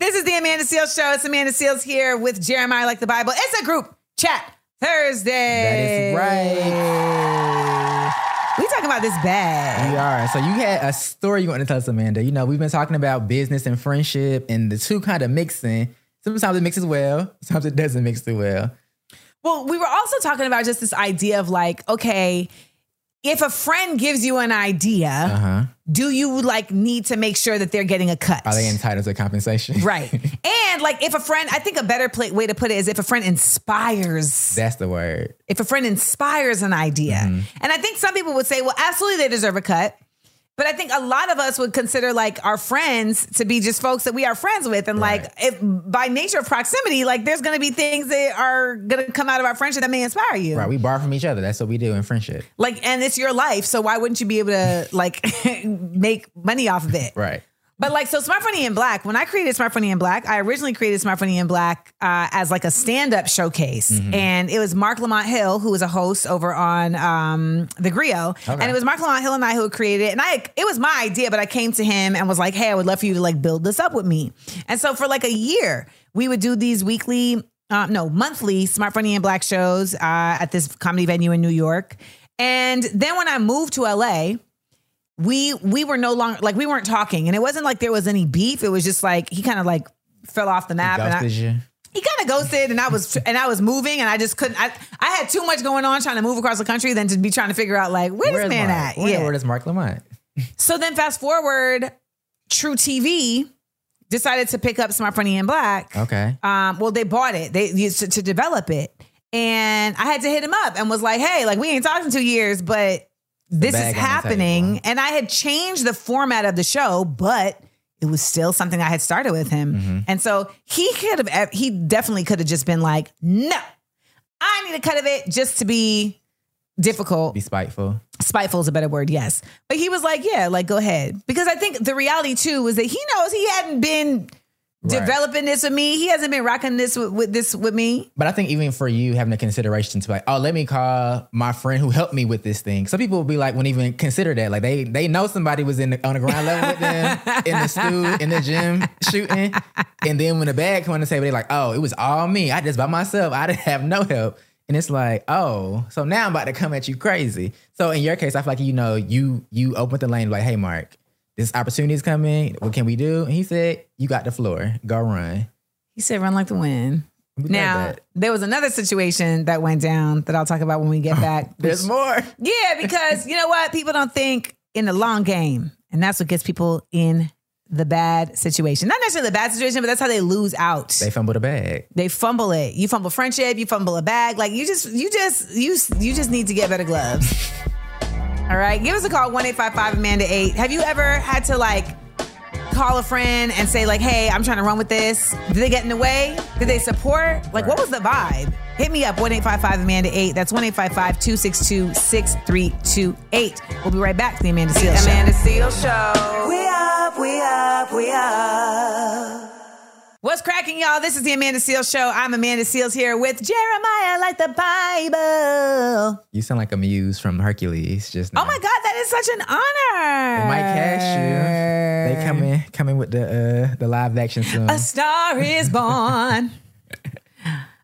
This is the Amanda Seales Show. It's Amanda Seales here with Jeremiah Like the Bible. It's a group chat Thursday. that is right. We talking about this bag. We are. So you had a story you want to tell us, Amanda. You know, we've been talking about business and friendship and the two kind of mixing. Sometimes it mixes well, sometimes it doesn't mix too well. Well, we were also talking about just this idea of like, okay, if a friend gives you an idea, Uh-huh. do you like need to make sure that they're getting a cut? Are they entitled to compensation? Right. and like if a friend, I think a better pla way to put it is if a friend inspires, That's the word. if a friend inspires an idea. Mm-hmm. And I think some people would say, well, absolutely they deserve a cut. But I think a lot of us would consider like our friends to be just folks that we are friends with. And like, if by nature of proximity, like there's going to be things that are going to come out of our friendship that may inspire you. Right. We borrow from each other. That's what we do in friendship. Like, and it's your life. So why wouldn't you be able to like make money off of it? Right. But like, so Smart Funny in Black, when I created Smart Funny in Black, I originally created Smart Funny in Black uh, as like a stand up showcase. Mm-hmm. And it was Marc Lamont Hill, who was a host over on um, The Grio. And it was Marc Lamont Hill and I who created it. And I, it was my idea, but I came to him and was like, hey, I would love for you to like build this up with me. And so for like a year, we would do these weekly, uh, no, monthly Smart Funny in Black shows uh, at this comedy venue in New York. And then when I moved to LA, we we were no longer like we weren't talking and it wasn't like there was any beef it was just like he kind of like fell off the map and I, you. he kind of ghosted and I was and I was moving and I just couldn't I, I had too much going on trying to move across the country than to be trying to figure out like where this man Marc? at Where, yeah where does Marc Lamont? so then fast forward truTV decided to pick up Smart Funny and Black Okay. um, well, they bought it. They used to, to develop it, and I had to hit him up and was like, "Hey, like we ain't talked in two years, but this is happening." table. And I had changed the format of the show, but it was still something I had started with him, Mm-hmm. and so he could have, he definitely could have just been like, "No, I need a cut of it just to be." Difficult Be spiteful. spiteful is a better word, yes. But he was like, yeah, like go ahead. Because I think the reality too was that he knows he hadn't been Right. developing this with me. He hasn't been rocking this with, with this with me. But I think even for you having the consideration to like, oh, let me call my friend who helped me with this thing. Some people will be like, wouldn't even consider that. Like they they know somebody was in the on the ground level with them in the stew, in the gym shooting. And then when the bag come on the table, they're like, oh, it was all me. I just by myself. I didn't have no help. And it's like, oh, so now I'm about to come at you crazy. So in your case, I feel like you know, you you open the lane like, hey Marc, this opportunity is coming. What can we do? And he said, You got the floor. Go run. He said, run like the wind. We Now, there was another situation that went down that I'll talk about when we get back. There's more. yeah, because you know what? People don't think in the long game. And that's what gets people in the bad situation. Not necessarily the bad situation, but that's how they lose out. They fumbled a bag. they fumble it. You fumble friendship, you fumble a bag. Like you just you just you you just need to get better gloves. All right. Give us a call, 1-855 Amanda 8. Have you ever had to like call a friend and say, like, hey, I'm trying to run with this? Did they get in the way? Did they support? Like, what was the vibe? Hit me up, 1-855 Amanda 8. That's 1-855-262-6328. We'll be right back to the Amanda Seales Show. Amanda Seales Show. We up, we up, we up. What's cracking, y'all? This is the Amanda Seales Show. I'm Amanda Seales here with Jeremiah, like the Bible. You sound like a muse from Hercules just now. Oh my God, that is such an honor. They might cast you. They come in, come with the uh, the live action soon. A star is born.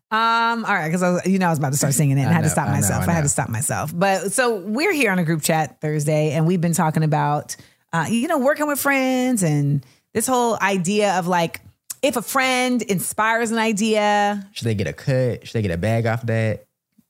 Um, all right, because I was, you know, I was about to start singing it and I had to stop I know, myself. I I, had to stop myself. But so we're here on a group chat Thursday, and we've been talking about, uh, you know, working with friends and this whole idea of like, if a friend inspires an idea, Should they get a cut? Should they get a bag off that?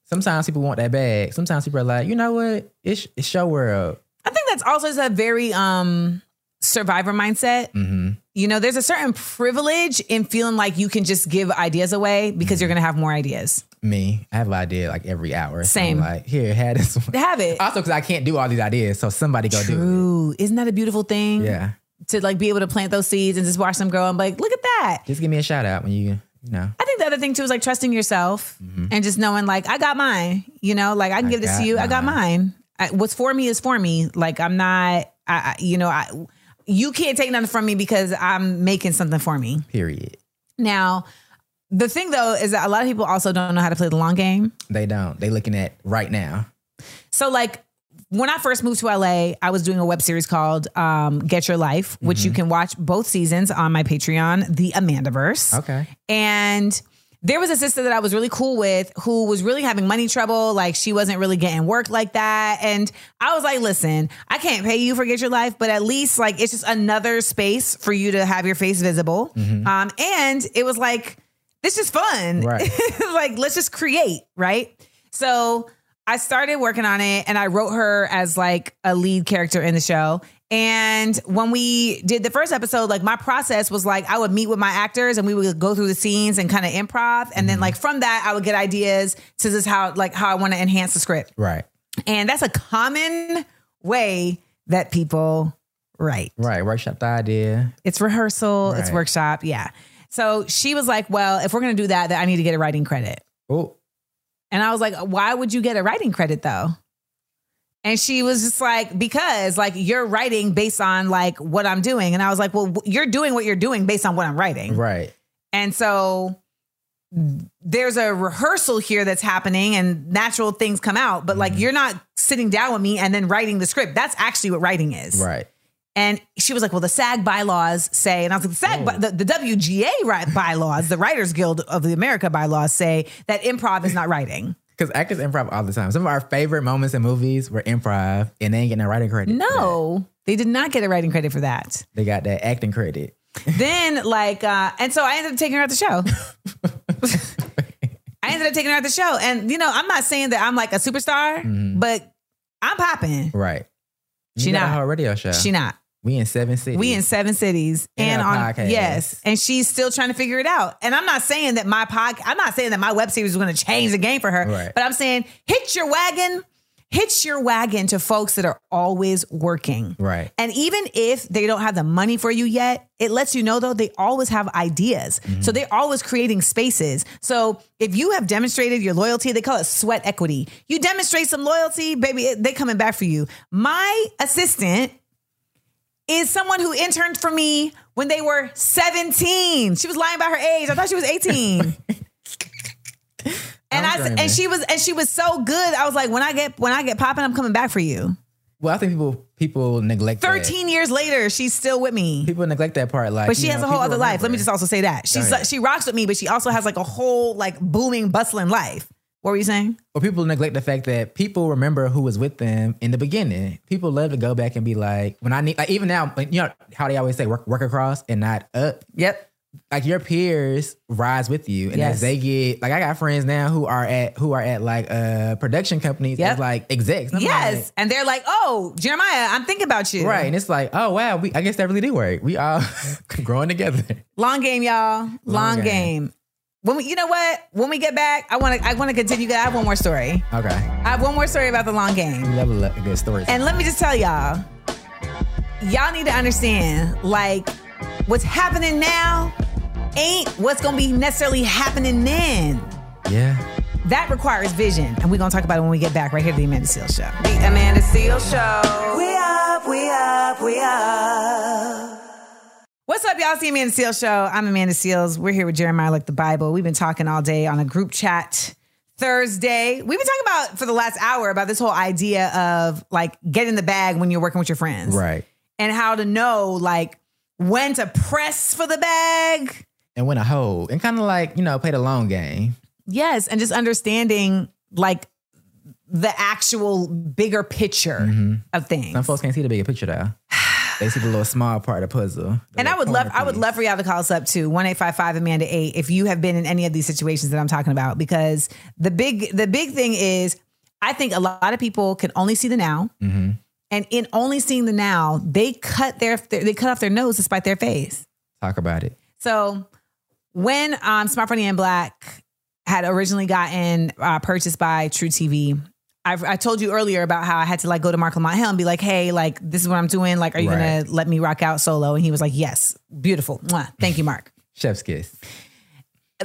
Sometimes people want that bag. Sometimes people are like, you know what? It's it's show world. I think that's also just a very um survivor mindset. Mm-hmm. You know, there's a certain privilege in feeling like you can just give ideas away because you're gonna have more ideas. Me, I have an idea like every hour. So Same. I'm like, here, have this one. Have it. Also, because I can't do all these ideas, so somebody go do True. Isn't that a beautiful thing? Yeah, To like be able to plant those seeds and just watch them grow and be like, look at that. just give me a shout out when you, you know. I think the other thing too is like trusting yourself and just knowing like I got mine. You know, like I can Mm-hmm. I give this to you. I got mine. mine. I, what's for me is for me. Like I'm not. I, I you know I. You can't take nothing from me because I'm making something for me. Period. Now, the thing though is that a lot of people also don't know how to play the long game. They don't. They looking at right now. So like when I first moved to LA, I was doing a web series called um, Get Your Life, which Mm-hmm. you can watch both seasons on my Patreon, The Amandaverse. Okay. And there was a sister that I was really cool with who was really having money trouble. Like she wasn't really getting work like that. And I was like, listen, I can't pay you for Get Your Life, but at least like it's just another space for you to have your face visible. Um, and it was like, this is fun. Right. like, let's just create, right? So I started working on it and I wrote her as like a lead character in the show. And when we did the first episode, like my process was like I would meet with my actors and we would go through the scenes and kind of improv. And then mm-hmm. like from that, I would get ideas to just how like how I want to enhance the script. Right. And that's a common way that people right. Right. Workshop the idea. It's rehearsal, it's workshop. Yeah. So she was like, Well, if we're going to do that, then I need to get a writing credit. Oh, And I was like, Why would you get a writing credit though? And she was just like, Because like you're writing based on like what I'm doing. And I was like, Well, you're doing what you're doing based on what I'm writing. right. And so there's a rehearsal here that's happening and natural things come out, but like mm-hmm. you're not sitting down with me and then writing the script. That's actually what writing is. Right. And she was like, "Well, the SAG bylaws say," and I was like, "The SAG, by- the, the WGA bylaws, the Writers Guild of the America bylaws say that improv is not writing." Because actors improv all the time. Some of our favorite moments in movies were improv, and they ain't getting a writing credit. No, they did not get a writing credit for that. they got that acting credit. then, like, uh, and so I ended up taking her out the show. I ended up taking her out the show, and you know, I'm not saying that I'm like a superstar, but I'm popping. Right. You She not. a whole radio show. She not. We in seven cities. We in seven cities And and, on podcast. yes, and she's still trying to figure it out. And I'm not saying that my pod, I'm not saying that my web series is going to change the game for her. Right. But I'm saying hitch your wagon, hitch your wagon to folks that are always working. Right. And even if they don't have the money for you yet, it lets you know though they always have ideas. Mm-hmm. So they're always creating spaces. So if you have demonstrated your loyalty, they call it sweat equity. You demonstrate some loyalty, baby, they coming back for you. My assistant is someone who interned for me when they were 17. She was lying about her age. I thought she was 18. And I'm dreaming. and she was and she was so good. I was like, when I get when I get popping, I'm coming back for you. Well, I think people people neglect that. 13 years later, she's still with me. People neglect that part. Like, But she has know, a whole other life. Let me just also say that. She's ahead. she rocks with me, but she also has like a whole like booming, bustling life. What were you saying? Well, people neglect the fact that people remember who was with them in the beginning. People love to go back and be like, when I need, like even now, you know how they always say work, work across and not up. Yep. Like your peers rise with you, and Yes. as they get, like I got friends now who are at who are at like uh production companies Yep. as like execs. And Yes. and they're like, oh, Jeremiah, I'm thinking about you. right, and it's like, oh wow, we I guess that really did work. We all growing together. Long game, y'all. Long, game. game. When we, you know what? When we get back, I want to. I want to continue. I have one more story. Okay, I have one more story about the long game. we love a good story. And let me just tell y'all, y'all need to understand, like, what's happening now ain't what's gonna be necessarily happening then. yeah, That requires vision, and we're gonna talk about it when we get back right here to the Amanda Seales Show. The Amanda Seales Show. We up, we up, we up. What's up, y'all? It's the Amanda Seales Show. I'm Amanda Seales. We're here with Jeremiah like the Bible. We've been talking all day on a group chat Thursday. We've been talking about for the last hour about this whole idea of like getting the bag when you're working with your friends. right. And how to know like when to press for the bag. And when to hold, and kind of like you know play the long game. Yes. And just understanding like the actual bigger picture mm-hmm. of things. Some folks can't see the bigger picture though. They see the little small part of the puzzle. The And I would love, I would love for y'all to call us up to one eight five five Amanda eight if you have been in any of these situations that I'm talking about. Because the big, the big thing is, I think a lot of people can only see the now, Mm-hmm. and in only seeing the now, they cut their, they cut off their nose despite their face. talk about it. So when um, Smart Funny and Black had originally gotten uh, purchased by truTV, I've, I told you earlier about how I had to like go to Marc Lamont Hill and be like, "Hey, like this is what I'm doing. Like, are you Right. gonna let me rock out solo?" And he was like, "Yes, beautiful. Mwah. Thank you, Marc." Chef's kiss.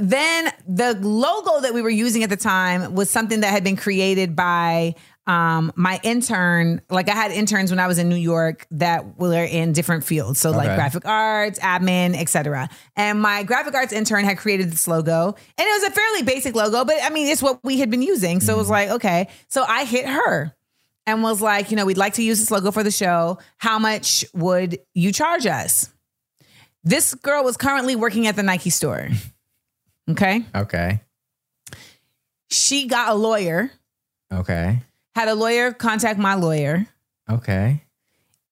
then the logo that we were using at the time was something that had been created by um, my intern. Like I had interns when I was in New York that were in different fields. So like Okay. graphic arts, admin, etc. And my graphic arts intern had created this logo. And it was a fairly basic logo, but I mean, it's what we had been using. So it was like, okay. So I hit her and was like, you know, we'd like to use this logo for the show. How much would you charge us? This girl was currently working at the Nike store. Okay. Okay. She got a lawyer, Okay. Had a lawyer contact my lawyer Okay.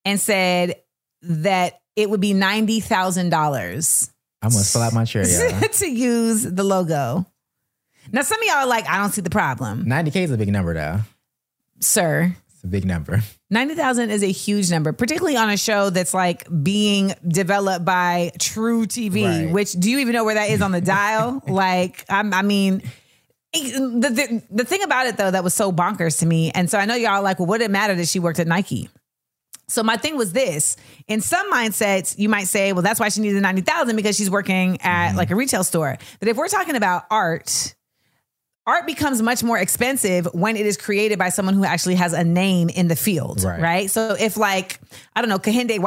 and said that it would be $90,000 I must fill out my chair, y'all. to use the logo. Now, some of y'all are like, I don't see the problem. 90K is a big number, though. Sir, It's a big number. 90,000 is a huge number, particularly on a show that's like being developed by truTV, Right. which do you even know where that is on the dial? like, I'm, I mean, the, the, the thing about it though, that was so bonkers to me. And so I know y'all are like, well, what did it matter that she worked at Nike? So my thing was this: in some mindsets, you might say, "Well, that's why she needed ninety thousand because she's working Mm-hmm. at like a retail store." But if we're talking about art, art becomes much more expensive when it is created by someone who actually has a name in the field, Right. right? So if like I don't know, Kehinde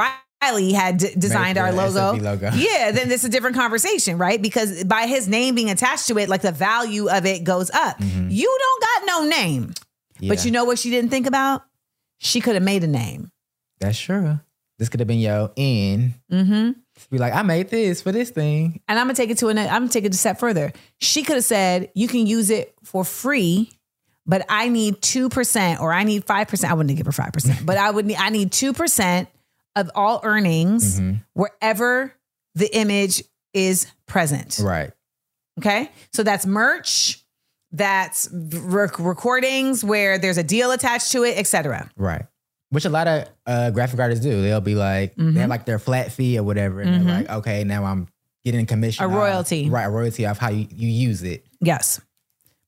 Wiley had d- designed our logo, logo. yeah, then it's a different conversation, right? Because by his name being attached to it, like the value of it goes up. You don't got no name, but Mm-hmm. You know what she didn't think about? She could have made a name. That's true. This could have been your in. Mm-hmm. Be like, I made this for this thing. And I'm gonna take it to an I'm gonna take it a step further. She could have said, you can use it for free, but I need two percent or I need five percent. I wouldn't give her five percent, but I would need I need two percent of all earnings Mm-hmm. wherever the image is present. Right. Okay. So that's merch, that's rec- recordings where there's a deal attached to it, etc. Right. Which a lot of uh, graphic artists do. They'll be like, Mm-hmm. they have like their flat fee or whatever. And they're like, okay, now I'm getting commission. A off- royalty. right. A royalty off how you, you use it. Yes.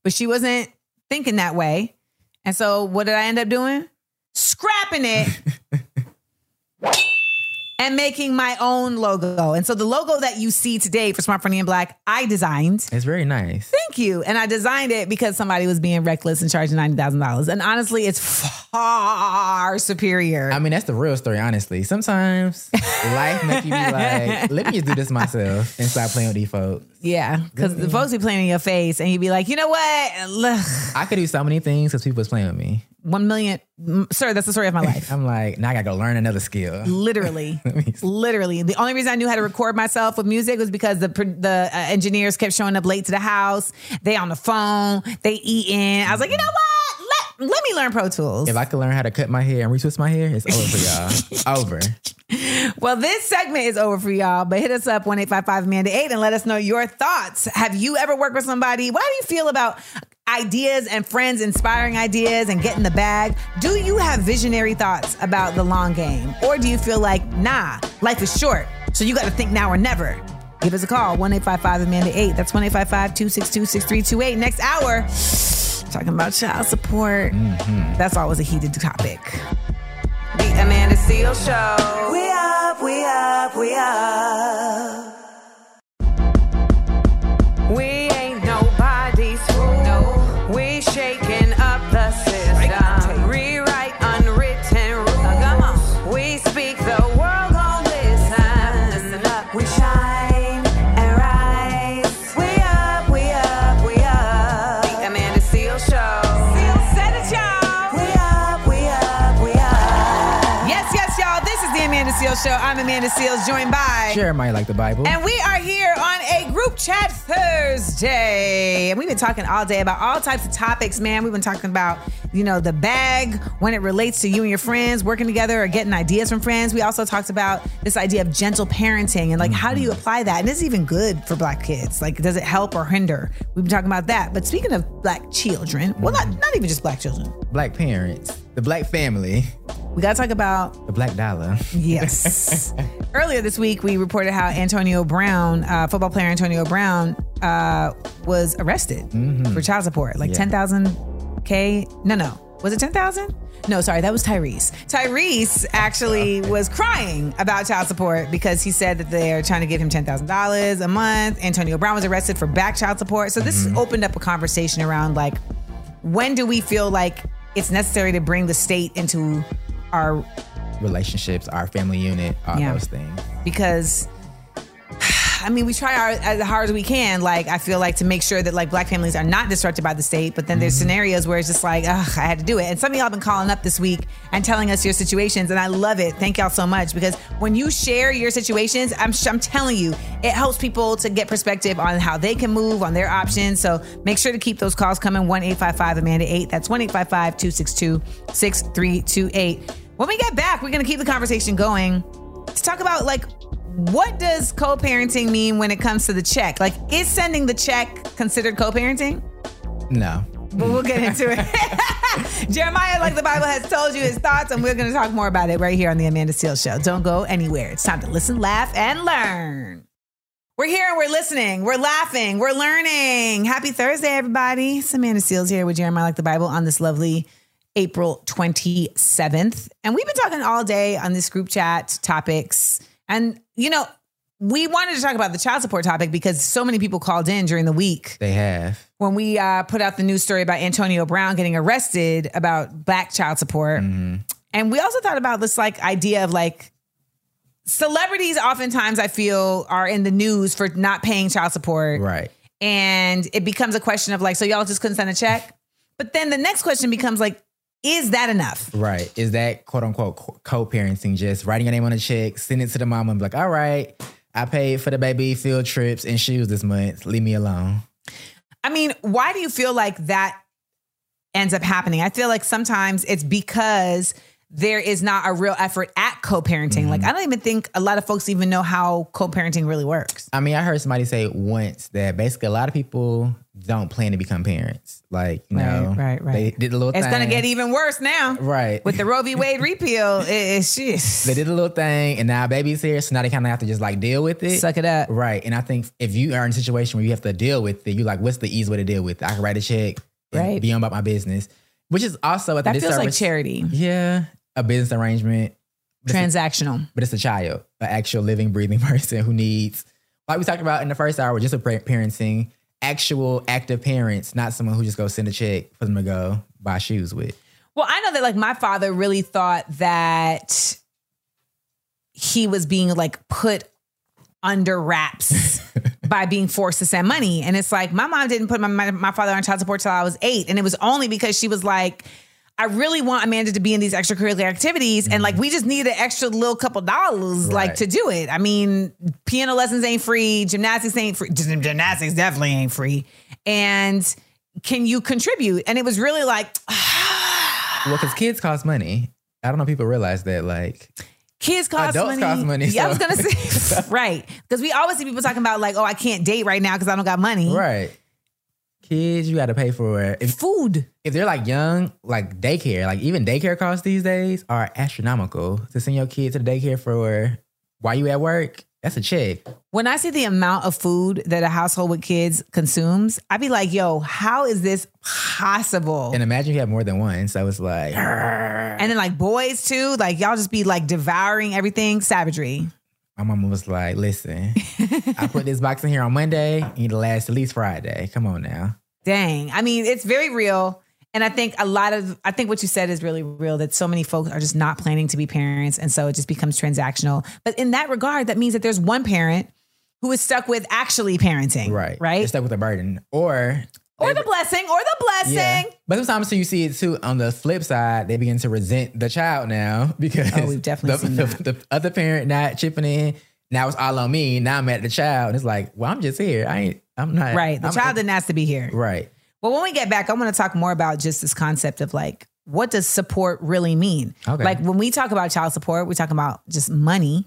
But she wasn't thinking that way. And so what did I end up doing? Scrapping it and making my own logo. And so the logo that you see today for Smart Funny and Black, I designed. It's very nice. Thank you. And I designed it because somebody was being reckless and charging $90,000. And honestly, it's far superior. I mean, that's the real story, honestly. Sometimes life makes you be like, let me just do this myself and stop playing with these folks. Yeah. Because the folks be playing in your face and you'd be like, you know what? Ugh, I could do so many things because people was playing with me. One million. mm, Sir, that's the story of my life. I'm like, now I gotta go learn another skill. Literally, literally. The only reason I knew how to record myself with music was because the the uh, engineers kept showing up late to the house. They on the phone. They eating. I was like, you know what? Let me learn Pro Tools. If I could learn how to cut my hair and retwist my hair, it's over for y'all. over. Well, this segment is over for y'all, but hit us up one eight five five Amanda eight and let us know your thoughts. Have you ever worked with somebody? Why do you feel about ideas and friends inspiring ideas and getting the bag? Do you have visionary thoughts about the long game, or do you feel like nah, life is short, so you got to think now or never? Give us a call one eight five five Amanda eight. That's one eight five five two six two six three two eight. Next hour, talking about child support. Mm-hmm. That's always a heated topic. The Amanda Seales Show. We up, we up, we up. Amanda Seales, joined by. Share might like the Bible. And we are here on a group chat Thursday. And we've been talking all day about all types of topics, man. We've been talking about, you know, the bag when it relates to you and your friends working together or getting ideas from friends. We also talked about this idea of gentle parenting and like, how do you mm-hmm. apply that? And is even good for black kids. Like, does it help or hinder? We've been talking about that. But speaking of black children, well, not, mm-hmm. not even just black children, black parents, the black family, we got to talk about the black dollar. Yes. Earlier this week, we reported how Antonio Brown, uh, football player Antonio Brown, uh, was arrested for child support, like Yeah. ten thousand k. No, no, was it ten thousand? No, sorry, that was Tyrese. Tyrese actually was crying about child support because he said that they're trying to give him ten thousand dollars a month. Antonio Brown was arrested for back child support. So this opened up a conversation around like when do we feel like it's necessary to bring the state into our Relationships, our family unit, all Yeah. those things. because I mean, we try our, as hard as we can. Like, I feel like to make sure that like black families are not disrupted by the state. But then there's mm-hmm. scenarios where it's just like, ugh, I had to do it. And some of y'all been calling up this week and telling us your situations, and I love it. Thank y'all so much because when you share your situations, I'm I'm telling you, it helps people to get perspective on how they can move on their options. So make sure to keep those calls coming. One eight five five Amanda eight. That's one eight five five two six two six three two eight. When we get back, we're gonna keep the conversation going to talk about like what does co-parenting mean when it comes to the check? Like, is sending the check considered co-parenting? No. But we'll get into it. Jeremiah, like the Bible has told you his thoughts, and we're going to talk more about it right here on the Amanda Seales Show. Don't go anywhere. It's time to listen, laugh, and learn. We're here and we're listening. We're laughing. We're learning. Happy Thursday, everybody. It's Amanda Seales here with Jeremiah, like the Bible, on this lovely April 27th. And we've been talking all day on this group chat topics. And, you know, we wanted to talk about the child support topic because so many people called in during the week They have. when we uh, put out the news story about Antonio Brown getting arrested about black child support. And we also thought about this like idea of like celebrities oftentimes I feel are in the news for not paying child support. Right. And it becomes a question of like, so y'all just couldn't send a check? But then the next question becomes like, is that enough? Right. Is that quote unquote co parenting just writing your name on a check, send it to the mom and be like, all right, I paid for the baby field trips and shoes this month. Leave me alone. I mean, why do you feel like that ends up happening? I feel like sometimes it's because there is not a real effort at co-parenting. Like mm-hmm. I don't even think a lot of folks even know how co-parenting really works. I mean, I heard somebody say once that basically a lot of people don't plan to become parents. Like, you know, Right, right, right. they did a little thing. It's thing. gonna get even worse now. Right. With the Roe v. Wade repeal, it- it's just they did a little thing and now baby's here. So now they kind of have to just like deal with it. suck it up. Right. And I think if you are in a situation where you have to deal with it, you like, what's the easy way to deal with it? I can write a check Right. be on about my business, which is also at the That feels like charity. Yeah. A business arrangement. But it's a- Transactional. But it's a child, an actual living, breathing person who needs, like we talked about in the first hour, just a parenting, actual active parents, not someone who just goes send a check for them to go buy shoes with. Well, I know that like my father really thought that he was being like put under wraps by being forced to send money. And it's like my mom didn't put my, my, my father on child support till I was eight. And it was only because she was like, I really want Amanda to be in these extracurricular activities. And like mm-hmm. we just need an extra little couple dollars like to do it. I mean, piano lessons ain't free, gymnastics ain't free. Gymnastics definitely ain't free. And can you contribute? And it was really like, Well, because kids cost money. I don't know if people realize that. Like, Kids cost Adults money. cost money, Yeah, I was gonna say right because we always see people talking about like, oh, I can't date right now because I don't got money. right. Kids, you got to pay for. If, Food. if they're like young, like daycare, like even daycare costs these days are astronomical. To send your kid to the daycare for while you at work, that's a check. When I see the amount of food that a household with kids consumes, I'd be like, yo, how is this possible? And imagine you have more than one. So it's like, And then like boys too, like y'all just be like devouring everything, savagery. My mama was like, listen, I put this box in here on Monday. You need to last at least Friday. Come on now. Dang. I mean, it's very real. And I think a lot of, I think what you said is really real that so many folks are just not planning to be parents. And so it just becomes transactional. But in that regard, that means that there's one parent who is stuck with actually parenting. Right. Right. You're stuck with a burden. Or or the blessing, or the blessing. yeah. But sometimes too, you see it too on the flip side, they begin to resent the child now because Oh, we've definitely the, the, the other parent not chipping in. Now it's all on me. Now I'm at the child. And it's like, well, I'm just here. I ain't I'm not Right. The I'm- child didn't ask to be here. Right. Well, when we get back, I want to talk more about just this concept of like, what does support really mean? Okay. Like when we talk about child support, we're talking about just money.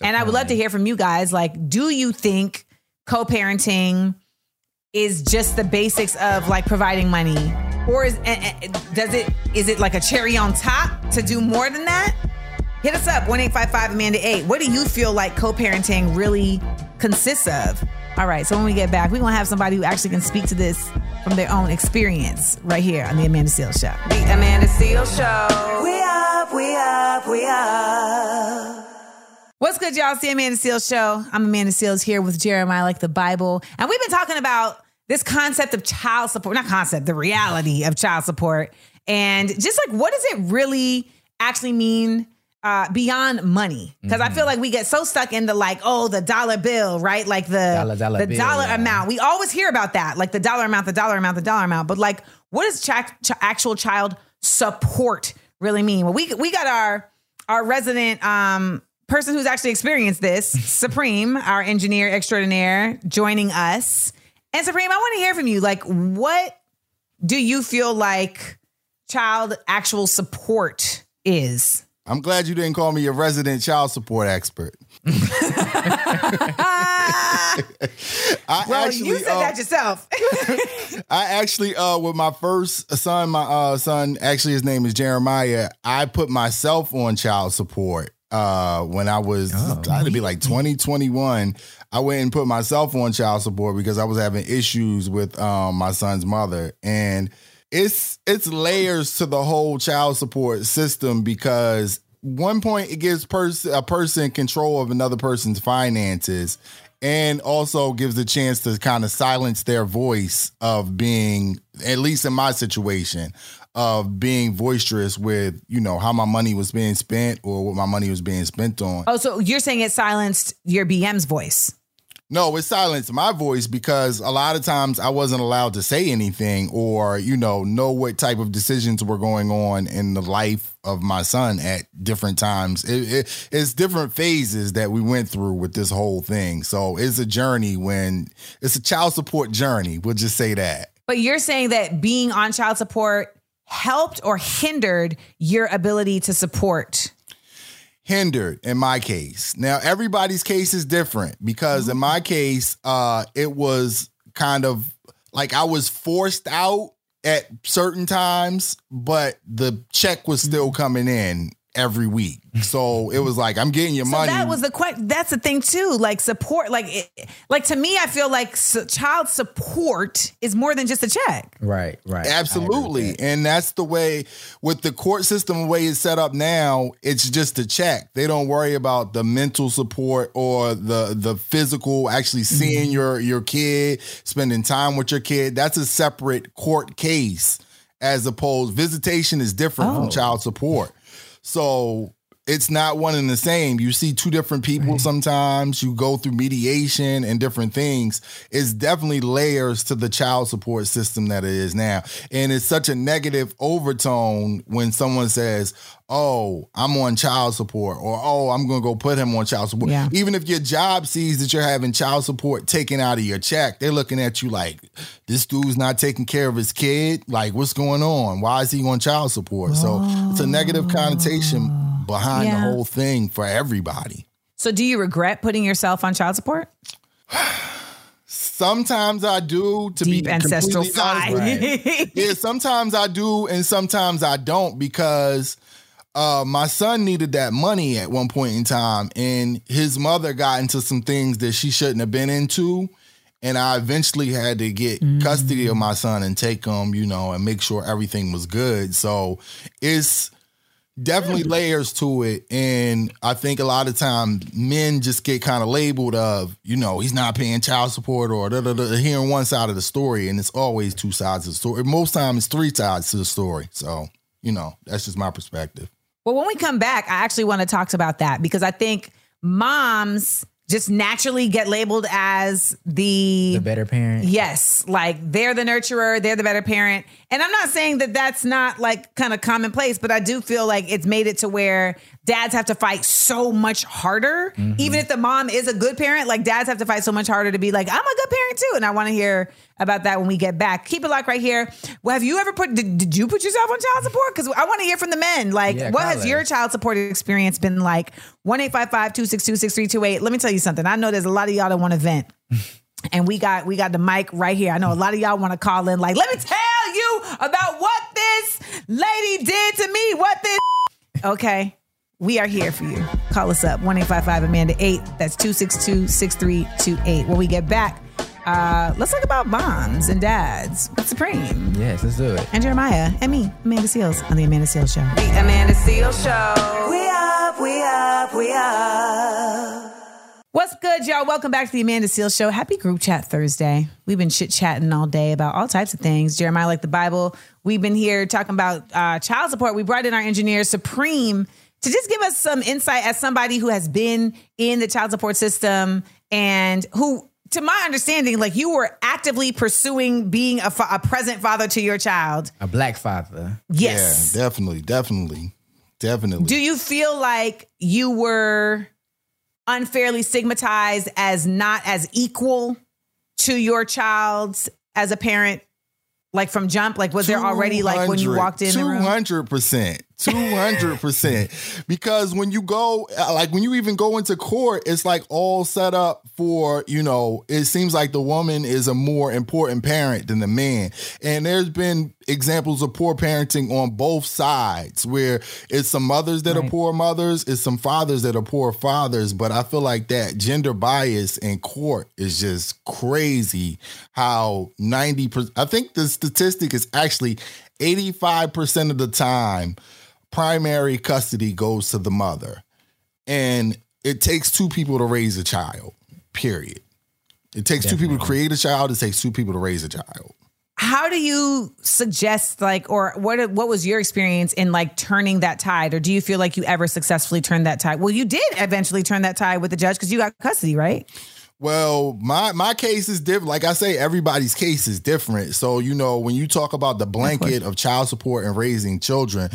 and I would love to hear from you guys. Like, do you think co parenting is just the basics of like providing money? Or is, eh, eh, does it, is it like a cherry on top to do more than that? Hit us up, 1855 Amanda 8. What do you feel like co parenting really consists of? All right, so when we get back, we're going to have somebody who actually can speak to this from their own experience right here on The Amanda Seales Show. The Amanda Seales Show. We up, we up, we up. What's good, y'all? It's the Amanda Seales Show. I'm Amanda Seales here with Jeremiah, like the Bible. And we've been talking about this concept of child support, not concept, the reality of child support. And just like, what does it really actually mean uh, beyond money? Because I feel like we get so stuck in the like, oh, the dollar bill, right? Like the, Dollar, dollar the bill, dollar yeah. amount. We always hear about that, like the dollar amount, the dollar amount, the dollar amount. But like, what does ch- ch- actual child support really mean? Well, we we got our our resident um person who's actually experienced this, Supreme, our engineer extraordinaire, joining us. And Supreme, I want to hear from you. Like, what do you feel like child actual support is? I'm glad you didn't call me a resident child support expert. I Well, actually, you said uh, that yourself. I actually, uh, with my first son, my uh, son, actually his name is Jeremiah. I put myself on child support uh, when I was, Oh, I had to be like 2021. I went and put myself on child support because I was having issues with um, my son's mother. And it's it's layers to the whole child support system because one point it gives pers- a person control of another person's finances and also gives a chance to kind of silence their voice of being at least in my situation of being boisterous with you know how my money was being spent or what my money was being spent on Oh, so you're saying it silenced your BM's voice? no, it silenced my voice because a lot of times I wasn't allowed to say anything or, you know, know what type of decisions were going on in the life of my son at different times. It, it, it's different phases that we went through with this whole thing. So it's a journey when it's a child support journey. We'll just say that. But you're saying that being on child support helped or hindered your ability to support. hindered in my case. Now everybody's case is different because in my case, uh, it was kind of like I was forced out at certain times, but the check was still coming in every week. So it was like I'm getting your So money. that was the question. That's the thing too. Like support, like it, like to me, I feel like s- child support is more than just a check. Right, right. I agree with Absolutely. that. And that's the way with the court system, the way it's set up now, it's just a check. They don't worry about the mental support or the the physical, actually mm-hmm. seeing your your kid, spending time with your kid. That's a separate court case as opposed visitation is different from oh. child support. So it's not one and the same. You see two different people sometimes. You go through mediation and different things. It's definitely layers to the child support system that it is now. And it's such a negative overtone when someone says, Oh, I'm on child support, or Oh, I'm going to go put him on child support. Yeah. Even if your job sees that you're having child support taken out of your check, they're looking at you like, This dude's not taking care of his kid. Like, what's going on? Why is he on child support? So it's a negative connotation behind Yeah. the whole thing for everybody. So do you regret putting yourself on child support? Sometimes I do to Deep be ancestral completely honest with you. side. yeah, sometimes I do and sometimes I don't because uh, my son needed that money at one point in time and his mother got into some things that she shouldn't have been into. And I eventually had to get custody of my son and take him, you know, and make sure everything was good. So it's definitely layers to it. And I think a lot of times men just get kind of labeled of, you know, he's not paying child support or da, da, da, hearing one side of the story. And it's always two sides of the story. Most times it's three sides to the story. So, you know, that's just my perspective. Well, when we come back, I actually want to talk about that because I think moms just naturally get labeled as the, The better parent. Yes, like they're the nurturer, they're the better parent. And I'm not saying that that's not like kind of commonplace, but I do feel like it's made it to where dads have to fight so much harder. Mm-hmm. Even if the mom is a good parent, like dads have to fight so much harder to be like, I'm a good parent too. And I want to hear about that when we get back. Keep it locked right here. Well, have you ever put, did, did you put yourself on child support? Because I want to hear from the men. Like, Yeah, what has your child support experience been like? 1 262 6328. Let me tell you something. I know there's a lot of y'all that want to vent. And we got we got the mic right here. I know a lot of y'all want to call in like, let me tell you about what this lady did to me. What this Okay. We are here for you. Call us up. 1-855 Amanda 8. That's 262-6328. When we get back, uh, let's talk about moms and dads with Supreme. Yes, let's do it. And Jeremiah and me, Amanda Seales, on the Amanda Seales Show. The Amanda Seales Show. We up, we up, we up. What's good, y'all? Welcome back to the Amanda Seales Show. Happy Group Chat Thursday. We've been chit chatting all day about all types of things. Jeremiah, like the Bible. We've been here talking about uh, child support. We brought in our engineer, Supreme, to just give us some insight as somebody who has been in the child support system and who to my understanding like you were actively pursuing being a, fa- a present father to your child. A black father. Yes. Yeah, definitely definitely definitely. Do you feel like you were unfairly stigmatized as not as equal to your child's as a parent like from jump? Like was there already like when you walked in 200% 200%. Because when you go, like when you even go into court, it's like all set up for, you know, it seems like the woman is a more important parent than the man. And there's been examples of poor parenting on both sides where it's some mothers that are poor mothers, it's some fathers that are poor fathers. But I feel like that gender bias in court is just crazy how 90%, I think the statistic is actually 85% of the time primary custody goes to the mother. And it takes two people to raise a child, period. It takes two people to create a child, it takes two people to raise a child. How do you suggest like or what what was your experience in like turning that tide or do you feel like you ever successfully turned that tide? Well, you did eventually turn that tide with the judge cuz you got custody, right? Well, my my case is different. Like I say, everybody's case is different. So you know, when you talk about the blanket of child support and raising children,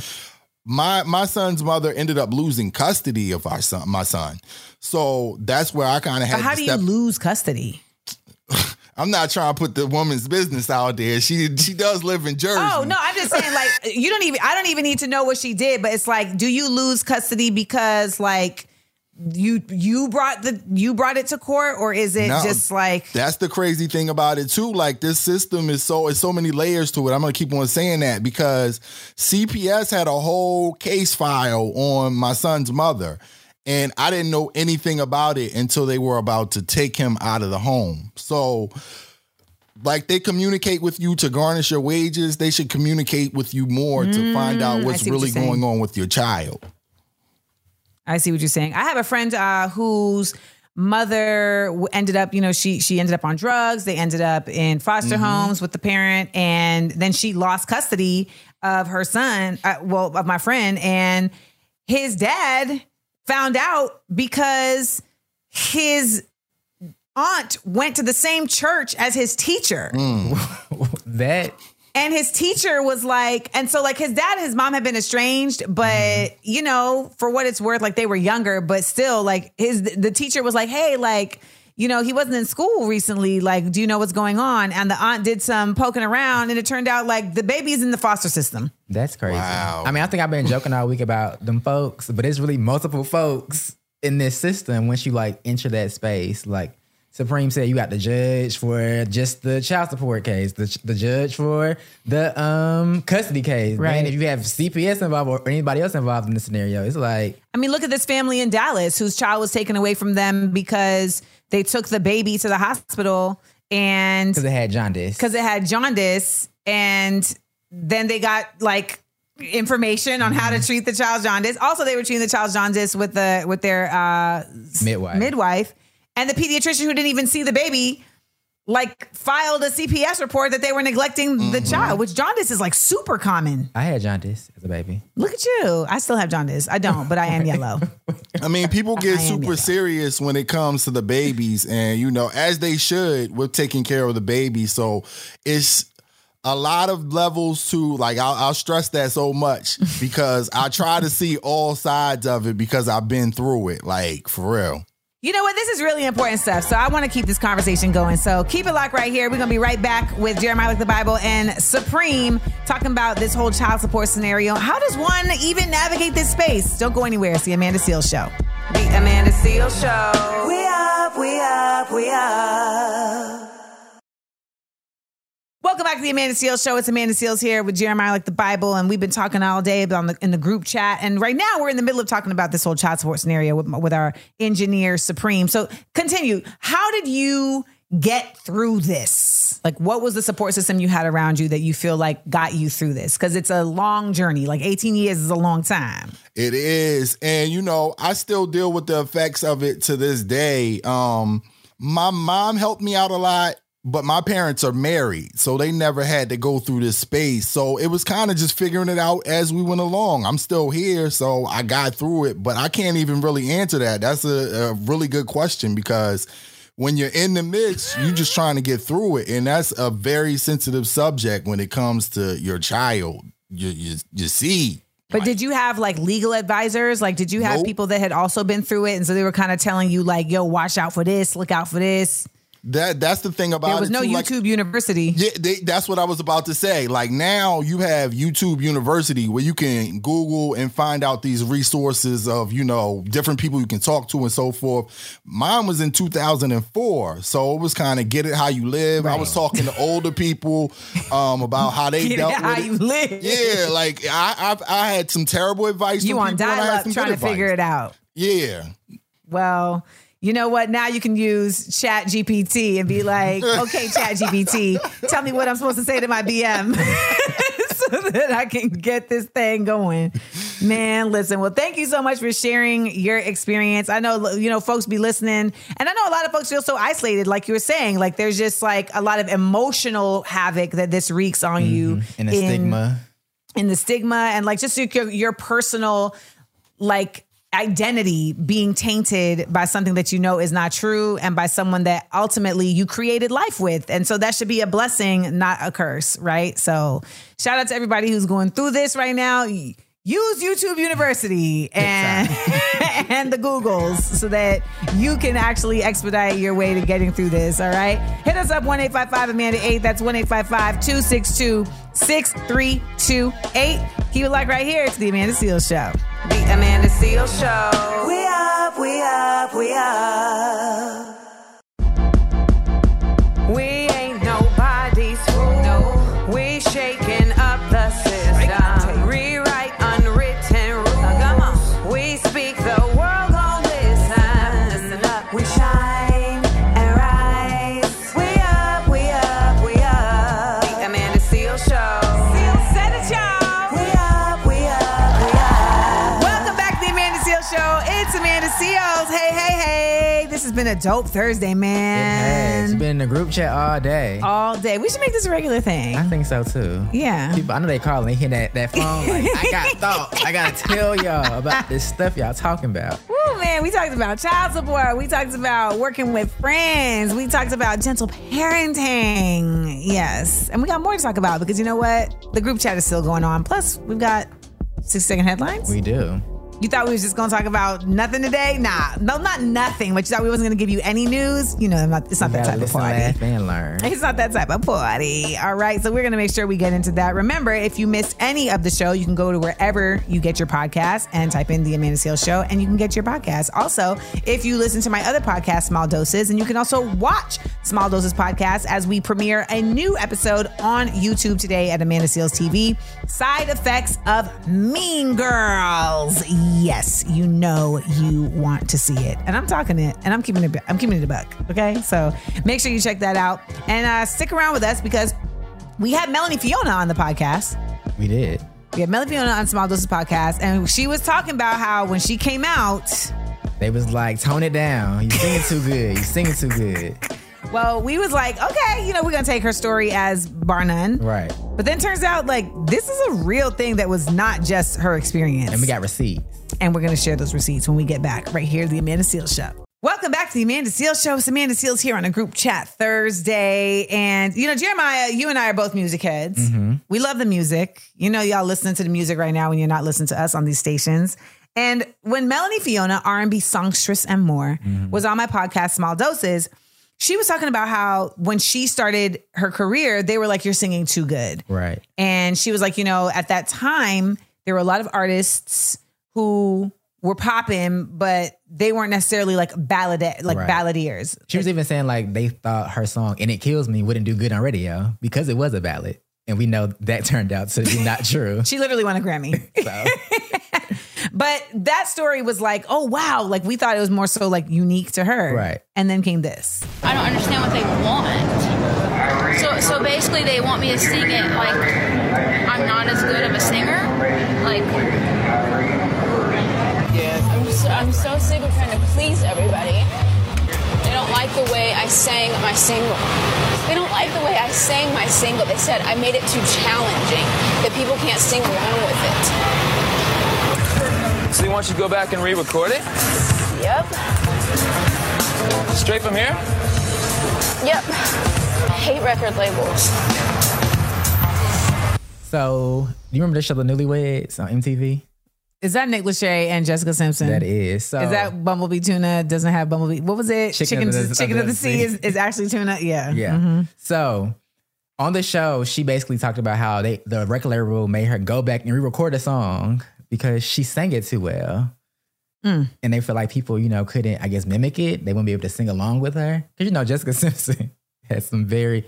my my son's mother ended up losing custody of our son, my son. So that's where I kind of had. But how do step- you lose custody? I'm not trying to put the woman's business out there. She she does live in Jersey. Oh no, I'm just saying like you don't even I don't even need to know what she did, but it's like, do you lose custody because like you you brought the you brought it to court or is it No, just like that's the crazy thing about it too. Like this system is so it's so many layers to it. I'm gonna keep on saying that because CPS had a whole case file on my son's mother. And I didn't know anything about it until they were about to take him out of the home. So like they communicate with you to garnish your wages, they should communicate with you more to find Mm, out what's really going on with your child. I see what you're saying. I have a friend uh, whose mother ended up, you know, she she ended up on drugs. They ended up in foster Mm-hmm. homes with the parent, and then she lost custody of her son. Uh, well, of my friend, and his dad found out because his aunt went to the same church as his teacher. That And his teacher was like, and so like his dad and his mom had been estranged, but mm-hmm. you know, for what it's worth, like they were younger, but still, like his the teacher was like, hey, like, you know, he wasn't in school recently. Like, do you know what's going on? And the aunt did some poking around, and it turned out like the baby's in the foster system. That's crazy. Wow. I mean, I think I've been joking all week about them folks, but it's really multiple folks in this system once you like enter that space. Like Supreme said, you got the judge for just the child support case, the, the judge for the um custody case. Right. Right. And if you have CPS involved or anybody else involved in the scenario, it's like I mean, look at this family in Dallas whose child was taken away from them because they took the baby to the hospital and because it had jaundice. because it had jaundice and then they got like information on how to Mm-hmm. treat the child's jaundice also they were treating the child's jaundice with the with their uh Midwife. midwife and the pediatrician who didn't even see the baby like filed a cps report that they were neglecting the Mm-hmm. child which jaundice is like super common I had jaundice as a baby. look at you i still have jaundice i don't but i am yellow I mean, people get super yellow. serious when it comes to the babies, and you know, as they should, with taking care of the baby. So it's a lot of levels to like. I'll, I'll stress that so much because I try to see all sides of it because I've been through it, like for real. You know what? This is really important stuff. So I want to keep this conversation going. So keep it locked right here. We're going to be right back with Jeremiah Like the Bible and Supreme talking about this whole child support scenario. How does one even navigate this space? Don't go anywhere. It's the Amanda Seales Show. The Amanda Seales Show. We up, we up, we up. Welcome back to the Amanda Seales Show. It's Amanda Seales here with Jeremiah Like the Bible, and we've been talking all day about the, in the group chat. And right now, we're in the middle of talking about this whole child support scenario with, with our engineer Supreme. So, continue. How did you get through this? Like, what was the support system you had around you that you feel like got you through this? Because it's a long journey. Like 18 years is a long time. It is. And you know, I still deal with the effects of it to this day. Um my mom helped me out a lot, but my parents are married, so they never had to go through this space. So it was kind of just figuring it out as we went along. I'm still here, so I got through it, but I can't even really answer that. That's a, a really good question because when you're in the mix, you're just trying to get through it. And that's a very sensitive subject when it comes to your child, your, your, your seed. But did you have like legal advisors? Like, did you have Nope. people that had also been through it? And so they were kind of telling you, like, yo, watch out for this, look out for this. That that's the thing about There was it, no too. Like, YouTube University. Yeah, they, that's what I was about to say. Like now you have YouTube University where you can Google and find out these resources of, you know, different people you can talk to and so forth. Mine was in 2004. So it was kind of get it how you live. I was talking to older people um, about how they Get it dealt how with you it. live. Yeah, like I, I I had some terrible advice. You from on people I had dial up trying to figure it out. Yeah. Well, you know what? Now you can use Chat GPT and be like, okay, Chat GPT, tell me what I'm supposed to say to my BM so that I can get this thing going. Man, listen. Well, thank you so much for sharing your experience. I know, you know, folks be listening, and I know a lot of folks feel so isolated, like you were saying. Like there's just like a lot of emotional havoc that this wreaks on mm-hmm. you And the stigma. in the stigma and like just your, your personal like identity being tainted by something that you know is not true and by someone that ultimately you created life with. And so that should be a blessing not a curse right? So shout out to everybody who's going through this right now use youtube university and and the googles so that you can actually expedite your way to getting through this all right? Hit us up 1-855 amanda 8 that's 1-855-262-6328 keep it like right here. It's the amanda Seales show. The Amanda Seales Show. We up, we up, we up. A dope Thursday, man. it's been in the group chat all day. All day. We should make this a regular thing. I think so too. Yeah. People, I know they calling. They hear that, that phone. Like, I got thoughts. I gotta tell y'all about this stuff y'all talking about. Woo, man, we talked about child support. We talked about working with friends. We talked about gentle parenting. Yes. And we got more to talk about because you know what? The group chat is still going on. Plus, we've got six second headlines. We do. You thought we was just gonna talk about nothing today? Nah, no, not nothing. But you thought we wasn't gonna give you any news? You know, not, it's not that type of party. and learn. It's not that type of party. All right. So we're going to make sure we get into that. Remember, if you missed any of the show, you can go to wherever you get your podcast and type in The Amanda Seales Show and you can get your podcast. Also, if you listen to my other podcast, Small Doses, and you can also watch Small Doses podcast as we premiere a new episode on YouTube today at Amanda Seales TV. Side effects of Mean Girls. Yes, you know you want to see it. And I'm talking it and I'm keeping it I'm keeping it a buck. Okay? So make sure you check that out. And uh, stick around with us because we had Melanie Fiona on the podcast. We did. We had Melanie Fiona on Small Doses podcast, and she was talking about how when she came out, They was like, tone it down. You singing too good. You singing too good. well, we was like, okay, you know, we're gonna take her story as bar none. Right. But then turns out like this is a real thing that was not just her experience. And we got receipts. And we're going to share those receipts when we get back right here, the Amanda Seales Show. Welcome back to the Amanda Seales Show. It's Amanda Seales here on a group chat Thursday. And, you know, Jeremiah, you and I are both music heads. Mm-hmm. We love the music. You know, y'all listening to the music right now when you're not listening to us on these stations. And when Melanie Fiona, R&B songstress and more, mm-hmm. was on my podcast, Small Doses, she was talking about how when she started her career, they were like, you're singing too good. Right. And she was like, you know, at that time, there were a lot of artists who were popping, but they weren't necessarily like ballad like Right. balladeers. She was even saying like they thought her song "And It Kills Me" wouldn't do good on radio because it was a ballad, and we know that turned out to be not true. She literally won a Grammy. But that story was like, oh wow, like we thought it was more so like unique to her. Right. And then came this. I don't understand what they want. So, so basically, they want me to sing it like I'm not as good of a singer. Like, I'm so, I'm so sick of trying to please everybody. They don't like the way I sang my single. They don't like the way I sang my single. They said I made it too challenging, that people can't sing along with it. So you want you to go back and re-record it? Yep. Straight from here? Yep. I hate record labels. So, do you remember the show The Newlyweds on MTV? Is that Nick Lachey and Jessica Simpson? That is. So is that Bumblebee tuna? Doesn't have Bumblebee. What was it? Chicken of the- chicken of the sea sea. is, is actually tuna. Yeah. Yeah. Mhm. So on the show, she basically talked about how they the record label made her go back and re-record a song because she sang it too well. Mm. And they feel like people, you know, couldn't, I guess, mimic it. They wouldn't be able to sing along with her. Because, you know, Jessica Simpson has some very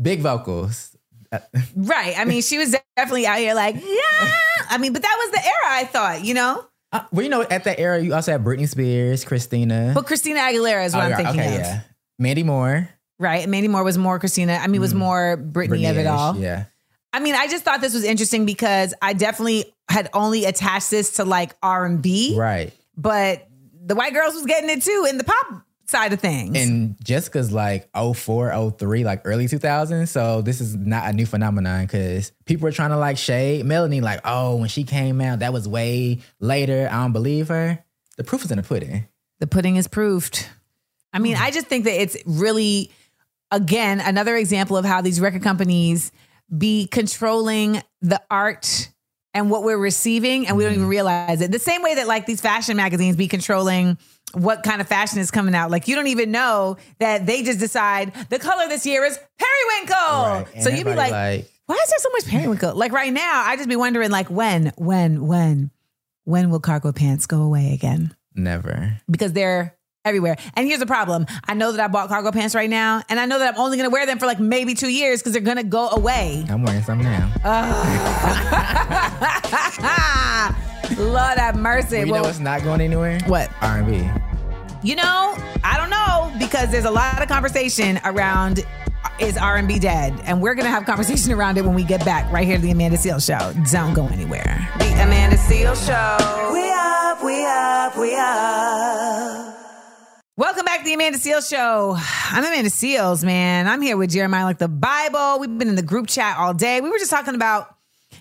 big vocals. Uh, Right. I mean, she was definitely out here like, yeah. I mean, but that was the era. I thought, you know. uh, well, you know, at that era, you also had Britney Spears, Christina. But Christina Aguilera is what Oh, I'm thinking okay, of. yeah. Mandy Moore. Right. Mandy Moore was more Christina. I mean, was more Britney, of it all. Yeah. I mean, I just thought this was interesting because I definitely had only attached this to like R and B, Right. but the white girls was getting it too in the pop side of things. And Jessica's like 04, 03, like early 2000s. So this is not a new phenomenon because people are trying to like shade Melanie, like, oh, when she came out, that was way later. I don't believe her. The proof is in the pudding. the pudding is proofed. I mean, I just think that it's really, again, another example of how these record companies be controlling the art and what we're receiving, and we don't even mm-hmm. realize it. The same way that like these fashion magazines be controlling what kind of fashion is coming out. Like you don't even know that they just decide the color this year is periwinkle. And So you'd be everybody like, why is there so much periwinkle? Like right now, I just be wondering, like when, when, when, when will cargo pants go away again? never. because they're everywhere. And here's the problem. I know that I bought cargo pants right now, and I know that I'm only gonna wear them for like maybe two years because they're gonna go away. I'm wearing some now. Lord have mercy. Well, you Well, know what's not going anywhere? What? R&B. You know, I don't know because there's a lot of conversation around uh, is R&B dead, and we're gonna have conversation around it when we get back right here to the Amanda Seales Show. Don't go anywhere. The Amanda Seales Show. We up, we up, we up. Welcome back to the Amanda Seales Show. I'm Amanda Seales, man. I'm here with Jeremiah like the Bible. We've been in the group chat all day. We were just talking about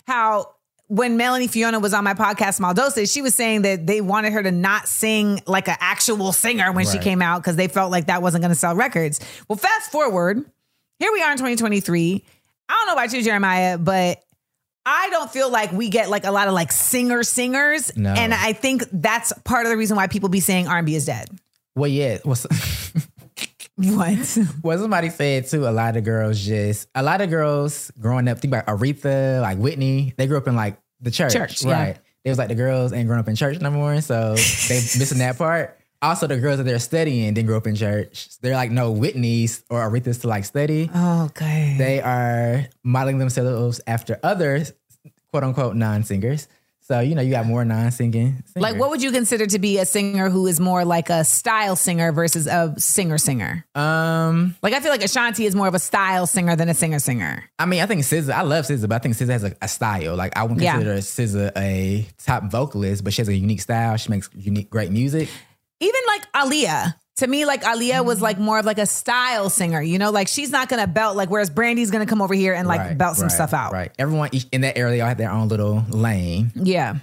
how when Melanie Fiona was on my podcast, Small Doses, she was saying that they wanted her to not sing like an actual singer when she came out because they felt like that wasn't going to sell records. Well, fast forward, here we are in 2023. I don't know about you, Jeremiah, but I don't feel like we get like a lot of like singer singers, No. and I think that's part of the reason why people be saying R&B is dead. Well, yeah. What's What? Well, somebody said too, a lot of girls just, a lot of girls growing up, think about Aretha, like Whitney, they grew up in like the church. Church, yeah. right? They was like the girls ain't growing up in church no more, so they missing that part. Also, the girls that they're studying didn't grow up in church. They're like no Whitneys or Arethas to like study. Oh, okay. They are modeling themselves after other quote unquote, non singers. So, you know, you got more non singing. Like, what would you consider to be a singer who is more like a style singer versus a singer singer? Um, like I feel like Ashanti is more of a style singer than a singer singer. I mean, I think SZA. I love SZA, but I think SZA has a, a style. Like I wouldn't Yeah. consider SZA a top vocalist, but she has a unique style. She makes unique, great music. Even like Aaliyah. To me, like Aaliyah was like more of like a style singer, you know, like she's not gonna belt like whereas Brandy's gonna come over here and like Right, belt some right, stuff out. Right. Everyone in that area, they all have their own little lane. Yeah.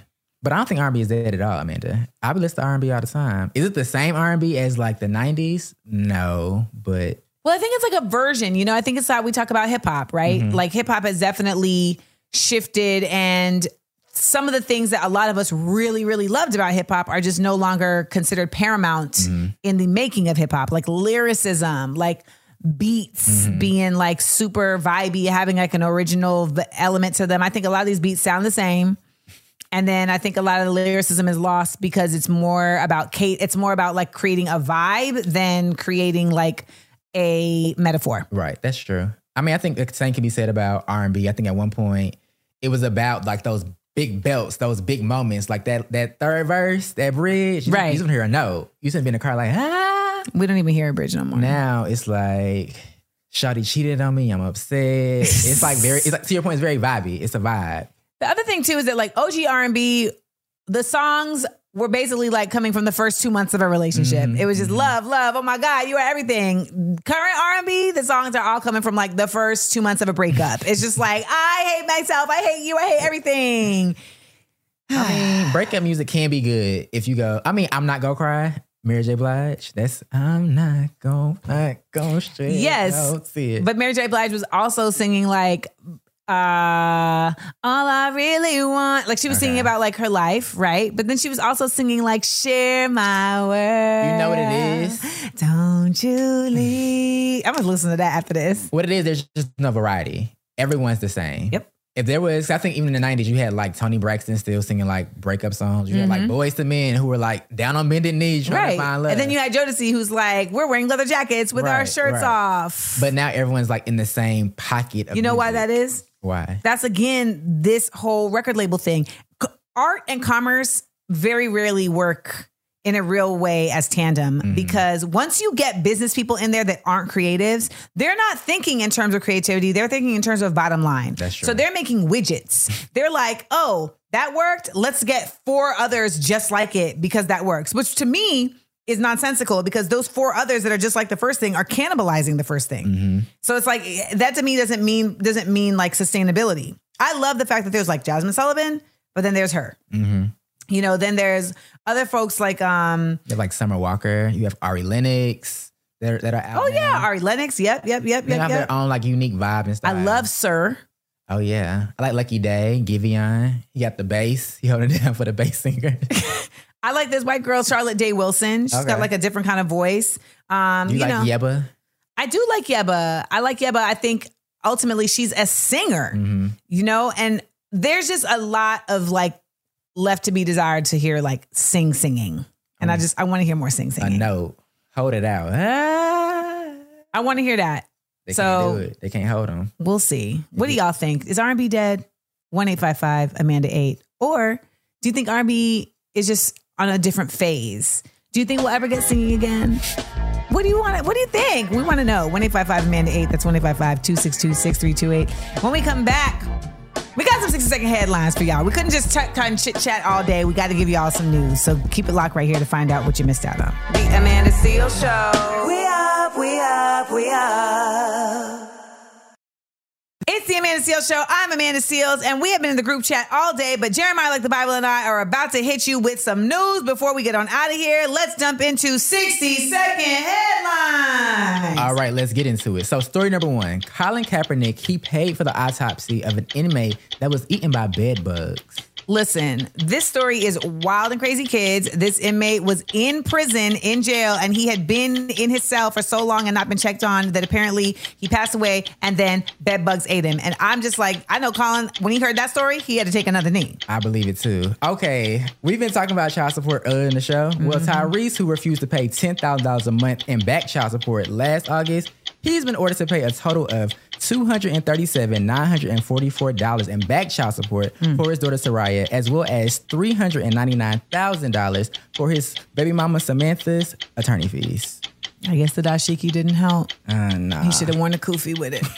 But I don't think R&B is dead at all, Amanda. I be listening to R&B all the time. Is it the same R&B as like the '90s? No, but Well, I think it's like a version, you know. I think it's how we talk about hip hop, right? Mhm. Like hip hop has definitely shifted, and some of the things that a lot of us really, really loved about hip hop are just no longer considered paramount mm-hmm. in the making of hip hop, like lyricism, like beats mm-hmm. being like super vibey, having like an original element to them. I think a lot of these beats sound the same. And then I think a lot of the lyricism is lost because it's more about Kate. It's more about like creating a vibe than creating like a metaphor. Right, that's true. I mean, I think the same can be said about R and B. I think at one point it was about like those big belts, those big moments, like that that third verse, that bridge. You, Right. You don't hear a note. You shouldn't be in the car like ah. We don't even hear a bridge no more. Now it's like. Shawty cheated on me. I'm upset. It's like very. It's like to your point. It's very vibey. It's a vibe. The other thing too is that like OG R and B, the songs were basically like coming from the first two months of a relationship. Mm-hmm, It was just love, love. Oh my God, you are everything. Current R and B, the songs are all coming from like the first two months of a breakup. It's just like I hate myself. I hate you. I hate everything. I mean, breakup music can be good if you go. I mean, I'm not gonna cry. Mary J. Blige. That's I'm not gonna not gonna straight. Yes. no, see it. But Mary J. Blige was also singing like uh all I really want like she was singing about like her life, right? But then she was also singing like share my world. You know what it is? Don't you leave. I'm gonna listen to that after this. What it is, there's just no variety. Everyone's the same. Yep. If there was, I think even in the 90s, you had like Toni Braxton still singing like breakup songs. You had like Mhm. Boyz II Men who were like down on bended knees trying Right. to find love. And then you had Jodeci who's like, we're wearing leather jackets with our shirts right. off. But now everyone's like in the same pocket of you know why that is? Why? That's again this whole record label thing. Art and commerce very rarely work in a real way as tandem Mm-hmm. because once you get business people in there that aren't creatives, they're not thinking in terms of creativity. They're thinking in terms of bottom line. That's true. So they're making widgets. they're like, oh, that worked. Let's get four others just like it because that works, which to me is nonsensical because those four others that are just like the first thing are cannibalizing the first thing. Mm-hmm. So it's like that to me doesn't mean doesn't mean like sustainability. I love the fact that there's like Jazmine Sullivan, but then there's her. Mm-hmm. You know, then there's other folks like um You have like Summer Walker. You have Ari Lennox that are, that are out. oh yeah, Ari Lennox. Yep, yep, yep, yep. They yep, have yep. their own like unique vibe and stuff. I love Sir. Oh yeah, I like Lucky Daye, Giveon. He got the bass. He holding it down for the bass singer. I like this white girl, Charlotte Day Wilson. She's got like a different kind of voice. Um, you, you, like know, Yebba? I do like Yebba. I like Yebba. I think ultimately she's a singer, Mm-hmm. you know, and there's just a lot of like left to be desired to hear like sing singing. And I just I want to hear more sing singing. A note. Hold it out. Ah. I want to hear that. They so can't do it. They can't hold them. we'll see. What do y'all think? Is R&B dead? One eight five five Amanda eight, or do you think R&B is just on a different phase? Do you think we'll ever get singing again? What do you want? What do you think? We want to know. One eight five five Amanda eight. That's one eight five five two six two six three two eight. When we come back. We got some 60 second headlines for y'all. We couldn't just ch- kind of chit chat all day. We got to give y'all some news. So keep it locked right here to find out what you missed out on. The Amanda Seales Show. We up, we up, we up. It's the Amanda Seales Show. I'm Amanda Seales, and we have been in the group chat all day. But Jeremiah, like the Bible, and I are about to hit you with some news before we get on out of here. Let's jump into 60 second headlines. All right, let's get into it. So, story number one Colin Kaepernick, he paid for the autopsy of an inmate that was eaten by bed bugs. Listen, this story is wild and crazy, kids. This inmate was in prison, in jail, and he had been in his cell for so long and not been checked on that apparently he passed away and then bed bugs ate him. And I'm just like, I know Colin, when he heard that story, he had to take another knee. I believe it too. Okay, we've been talking about child support earlier in the show. Well, Mm-hmm. Tyrese, who refused to pay $10,000 a month in back child support last August, he's been ordered to pay a total of $237,944 in back child support Mm. for his daughter Soraya, as well as $399,000 for his baby mama Samantha's attorney fees. I guess the dashiki didn't help. Uh, nah. He should have worn a kufi with it.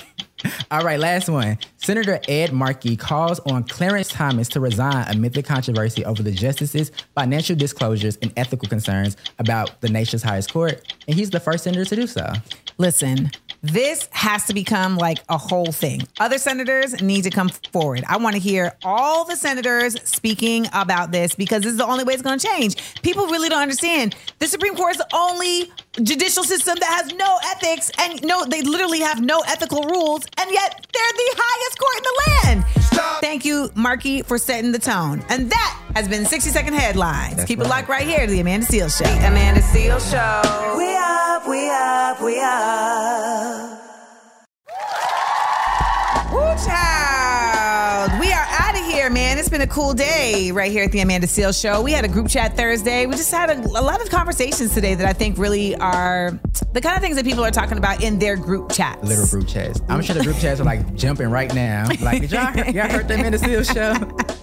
All right, last one. Senator Ed Markey calls on Clarence Thomas to resign amid the controversy over the justice's financial disclosures and ethical concerns about the nation's highest court. And he's the first senator to do so. Listen, this has to become like a whole thing. Other senators need to come forward. I want to hear all the senators speaking about this because this is the only way it's going to change. People really don't understand. The Supreme Court is the only judicial system that has no ethics and no, they literally have no ethical rules, and yet they're the highest court in the land. Thank you, Markey, for setting the tone. And that has been 60 Second Headlines. That's Keep it locked right here to the Amanda Seales Show. Amanda Seales Show. We up, we up, we up. Woo child. Been a cool day right here at the Amanda Seales Show. We had a group chat Thursday. We just had a, a lot of conversations today that I think really are the kind of things that people are talking about in their group chats. Little group chats. I'm sure the group chats are like jumping right now. Like, did y'all, y'all heard them in the Seales show?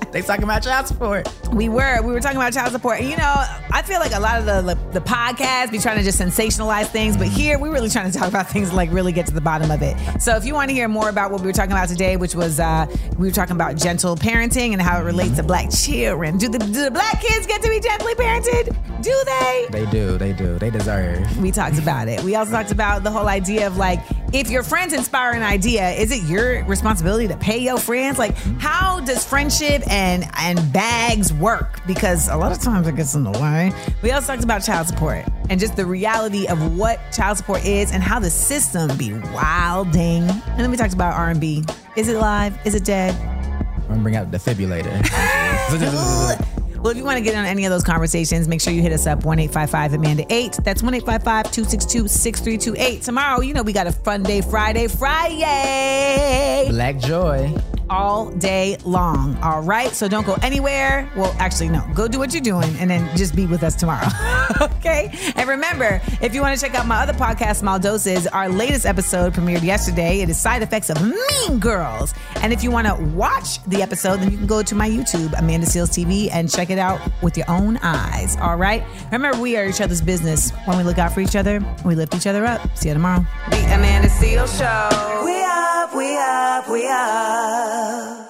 they talking about child support. We were. We were talking about child support. And you know, I feel like a lot of the, the the podcasts be trying to just sensationalize things, but here we're really trying to talk about things like really get to the bottom of it. So if you want to hear more about what we were talking about today, which was uh we were talking about gentle parenting and how it relates to black children. Do the do the black kids get to be gently parented? Do they? They do. They do. They deserve. We talked about it. We also talked about the whole idea of like if your friends inspire an idea, is it your responsibility to pay your friends? Like, how does friendship and and bags work? Because a lot of times it gets in the way. We also talked about child support and just the reality of what child support is and how the system be wilding. And then we talked about R and B. Is it live? Is it dead? I'm gonna bring out the defibrillator. Well, if you want to get on any of those conversations, make sure you hit us up 1 855 Amanda 8. That's 1 855 262 6328. Tomorrow, you know, we got a fun day Friday, Friday. Black joy. All day long. All right. So don't go anywhere. Well, actually, no. Go do what you're doing and then just be with us tomorrow. okay. And remember, if you want to check out my other podcast, Small Doses, our latest episode premiered yesterday. It is Side Effects of Mean Girls. And if you want to watch the episode, then you can go to my YouTube, Amanda Seales TV, and check it out with your own eyes. All right. Remember, we are each other's business. When we look out for each other, we lift each other up. See you tomorrow. The Amanda Seales Show. We up, we up, we up love.